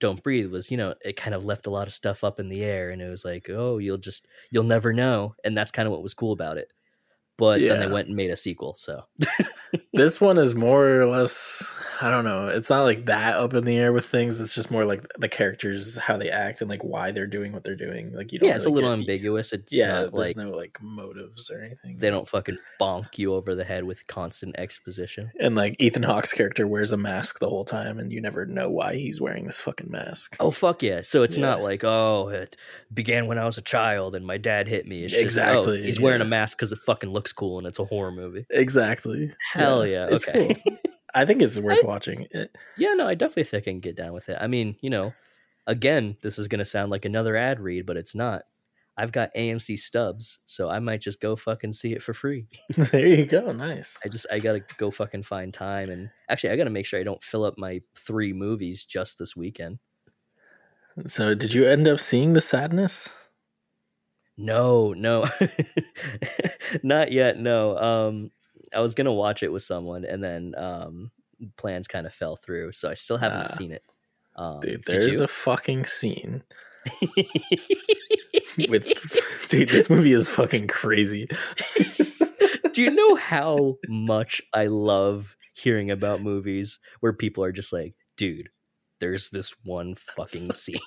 Don't Breathe was you know it kind of left a lot of stuff up in the air, and it was like, oh, you'll just you'll never know, and that's kind of what was cool about it. But then they went and made a sequel, so this one is more or less i don't know it's not like that up in the air with things it's just more like the characters how they act and like why they're doing what they're doing like you don't yeah, it's a little ambiguous. It's yeah there's like no like motives or anything they don't fucking bonk you over the head with constant exposition. and like ethan hawke's character wears a mask the whole time and you never know why he's wearing this fucking mask Oh fuck yeah! So it's not like oh it began when I was a child and my dad hit me. It's just, oh, Exactly, he's wearing a mask because it fucking looks cool and it's a horror movie. exactly Hell yeah! it's okay. cool. i think it's worth watching it yeah, no, I definitely think I can get down with it. I mean, you know, again, this is gonna sound like another ad read, but it's not. I've got AMC stubs, so I might just go fucking see it for free. there you go nice I just I gotta go fucking find time and actually I gotta make sure I don't fill up my three movies just this weekend. so did you end up seeing the sadness No, no, not yet. No, um, I was gonna watch it with someone, and then um, plans kind of fell through, so I still haven't Ah. seen it. Um, dude there's a fucking scene with dude this movie is fucking crazy Do you know how much I love hearing about movies where people are just like, "Dude, there's this one fucking scene."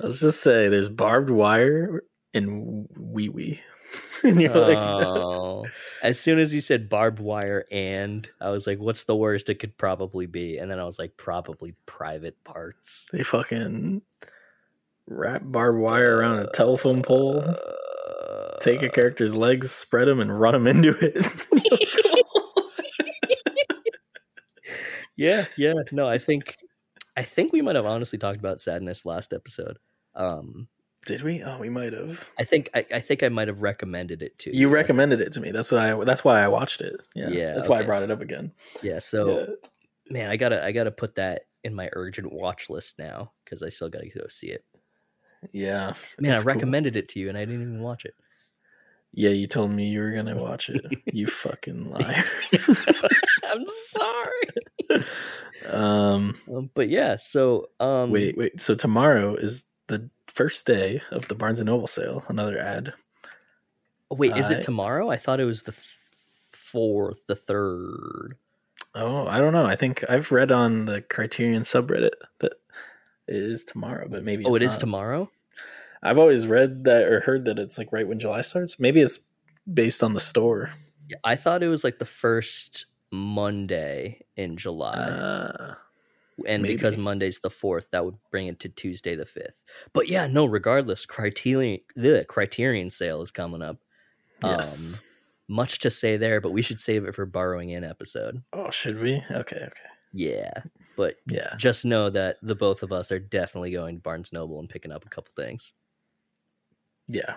let's just say there's barbed wire and wee wee and you're like oh. As soon as he said barbed wire and I was like, what's the worst it could probably be? And then I was like, probably private parts. they fucking wrap barbed wire around a telephone pole Uh, take a character's legs spread them and run them into it yeah, yeah. No, I think I think we might have honestly talked about sadness last episode. Um did we oh we might have I think I, I think I might have recommended it to you but- recommended it to me that's why I, that's why i watched it yeah, Yeah, that's why i brought it up again Yeah, so Yeah. man, I gotta I gotta put that in my urgent watch list now because I still gotta go see it. yeah Man, I it's cool. recommended it to you and I didn't even watch it. yeah you told me you were gonna watch it you fucking liar I'm sorry. um Um, but yeah, so um Wait, wait. So tomorrow is the first day of the Barnes and Noble sale. Another ad. wait, is I- it tomorrow? I thought it was the fourth, the third. Oh, I don't know. I think I've read on the Criterion subreddit that it is tomorrow, but maybe Oh, it is not. tomorrow? I've always read that or heard that it's like right when July starts. Maybe it's based on the store. Yeah, I thought it was like the first Monday in July. Uh, and because. Monday's the fourth, that would bring it to Tuesday the fifth. But yeah, no, regardless, Criterion the Criterion sale is coming up. yes. Um, much to say there, but we should save it for borrowing in episode. oh, should we? Okay, okay. Yeah. But Yeah. just know that the both of us are definitely going to Barnes Noble and picking up a couple things. Yeah.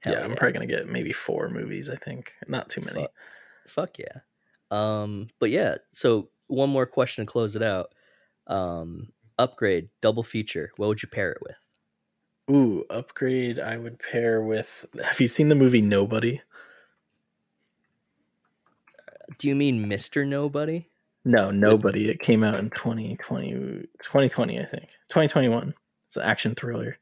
Hell yeah, I'm yeah. probably gonna get maybe four movies, I think. Not too many. Fuck. Fuck yeah. Um, but yeah, so one more question to close it out. Um, upgrade, double feature. What would you pair it with? Ooh, upgrade I would pair with have you seen the movie Nobody? Do you mean Mr. Nobody? No, nobody. It came out in 2020, 2020, I think. 2021. It's an action thriller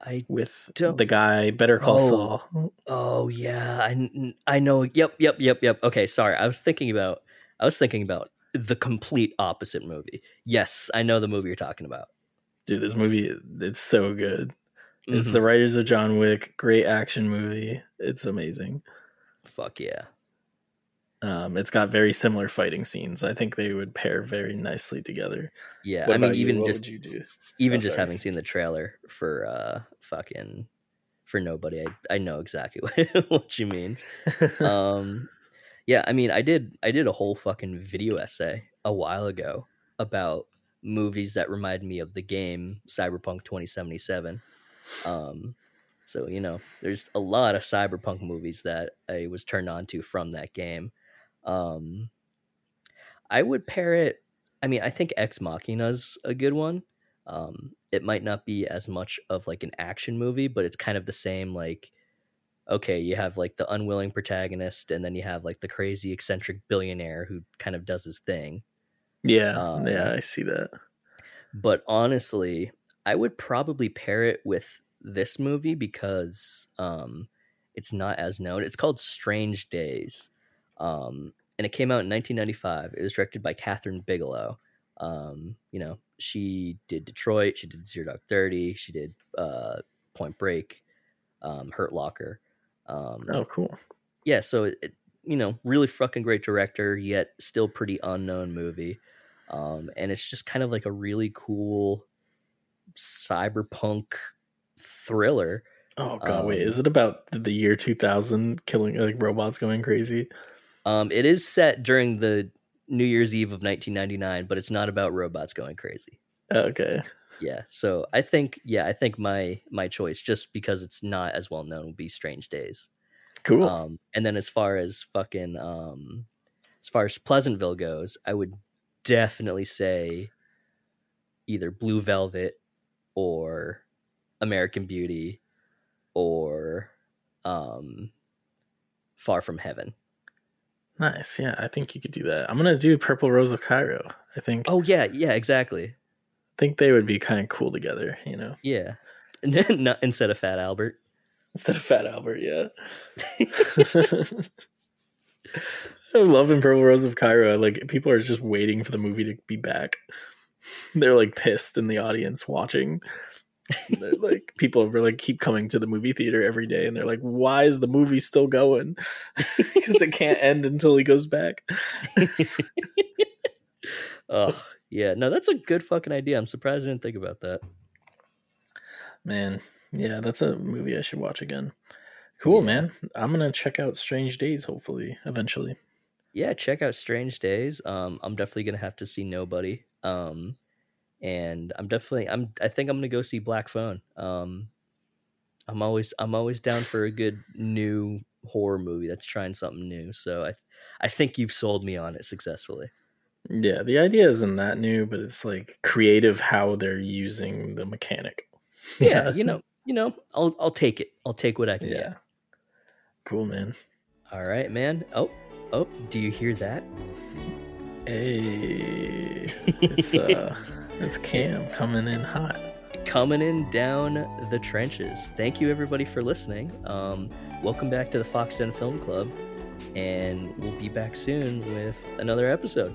I with Don't- the guy Better Call Oh. Saul. Oh yeah, I I know. Yep, yep, yep, yep. Okay, sorry. I was thinking about I was thinking about the complete opposite movie. Yes, I know the movie you're talking about. Dude, this movie it's so good. It's Mhm. the writers of John Wick. Great action movie. It's amazing. Fuck yeah. Um, it's got very similar fighting scenes. I think they would pair very nicely together. Yeah, What I mean even just you do? even Oh, just sorry. having seen the trailer for uh fucking for nobody, I I know exactly what, what you mean. um yeah i mean i did i did a whole fucking video essay a while ago about movies that remind me of the game cyberpunk 2077 um so you know there's a lot of cyberpunk movies that i was turned on to from that game. Um i would pair it i mean i think ex machina's a good one. Um it might not be as much of like an action movie but it's kind of the same like okay, you have like the unwilling protagonist, and then you have like the crazy eccentric billionaire who kind of does his thing. Yeah, Um, yeah, I see that. But honestly, I would probably pair it with this movie because um, it's not as known. It's called Strange Days, um, and it came out in 1995. It was directed by Kathryn Bigelow. Um, you know, she did Detroit, she did Zero Dark Thirty, she did uh, Point Break, um, Hurt Locker. Um, Oh, cool. yeah, so it, it- you know, really fucking great director, yet still pretty unknown movie. Um, and it's just kind of like a really cool cyberpunk thriller. Oh god, wait, Um, is it about the- the year 2000 killing like robots going crazy? Um, it is set during the New Year's Eve of 1999, but it's not about robots going crazy. Okay. Yeah, so I think yeah, I think my my choice just because it's not as well known would be Strange Days. Cool. Um, and then as far as fucking um, as far as Pleasantville goes, I would definitely say either Blue Velvet or American Beauty or um, Far From Heaven. nice. Yeah, I think you could do that. I'm going to do Purple Rose of Cairo. I think Oh yeah, yeah, exactly. Think they would be kind of cool together, you know. Yeah, not instead of Fat Albert. Instead of Fat Albert, yeah. I love in Purple Rose of Cairo. Like people are just waiting for the movie to be back. They're like pissed in the audience watching. They're like people are like keep coming to the movie theater every day, and they're like, "Why is the movie still going? Because it can't end until he goes back." Oh yeah, no, that's a good fucking idea. I'm surprised I didn't think about that. Man, yeah, that's a movie I should watch again. Cool, Yeah. man. I'm gonna check out Strange Days. Hopefully, eventually. yeah, check out Strange Days. Um, I'm definitely gonna have to see Nobody. Um, and I'm definitely I'm I think I'm gonna go see Black Phone. Um, I'm always I'm always down for a good new horror movie that's trying something new. So I I think you've sold me on it successfully. Yeah, the idea isn't that new, but it's like creative how they're using the mechanic. Yeah, you know you know I'll I'll take it. I'll take what I can Yeah. get. Cool, man. All right, man. Oh oh, do you hear that? Hey, it's uh, it's Cam coming in hot. coming in down the trenches. Thank you everybody for listening. Um, welcome back to the Fox Den Film Club, and we'll be back soon with another episode.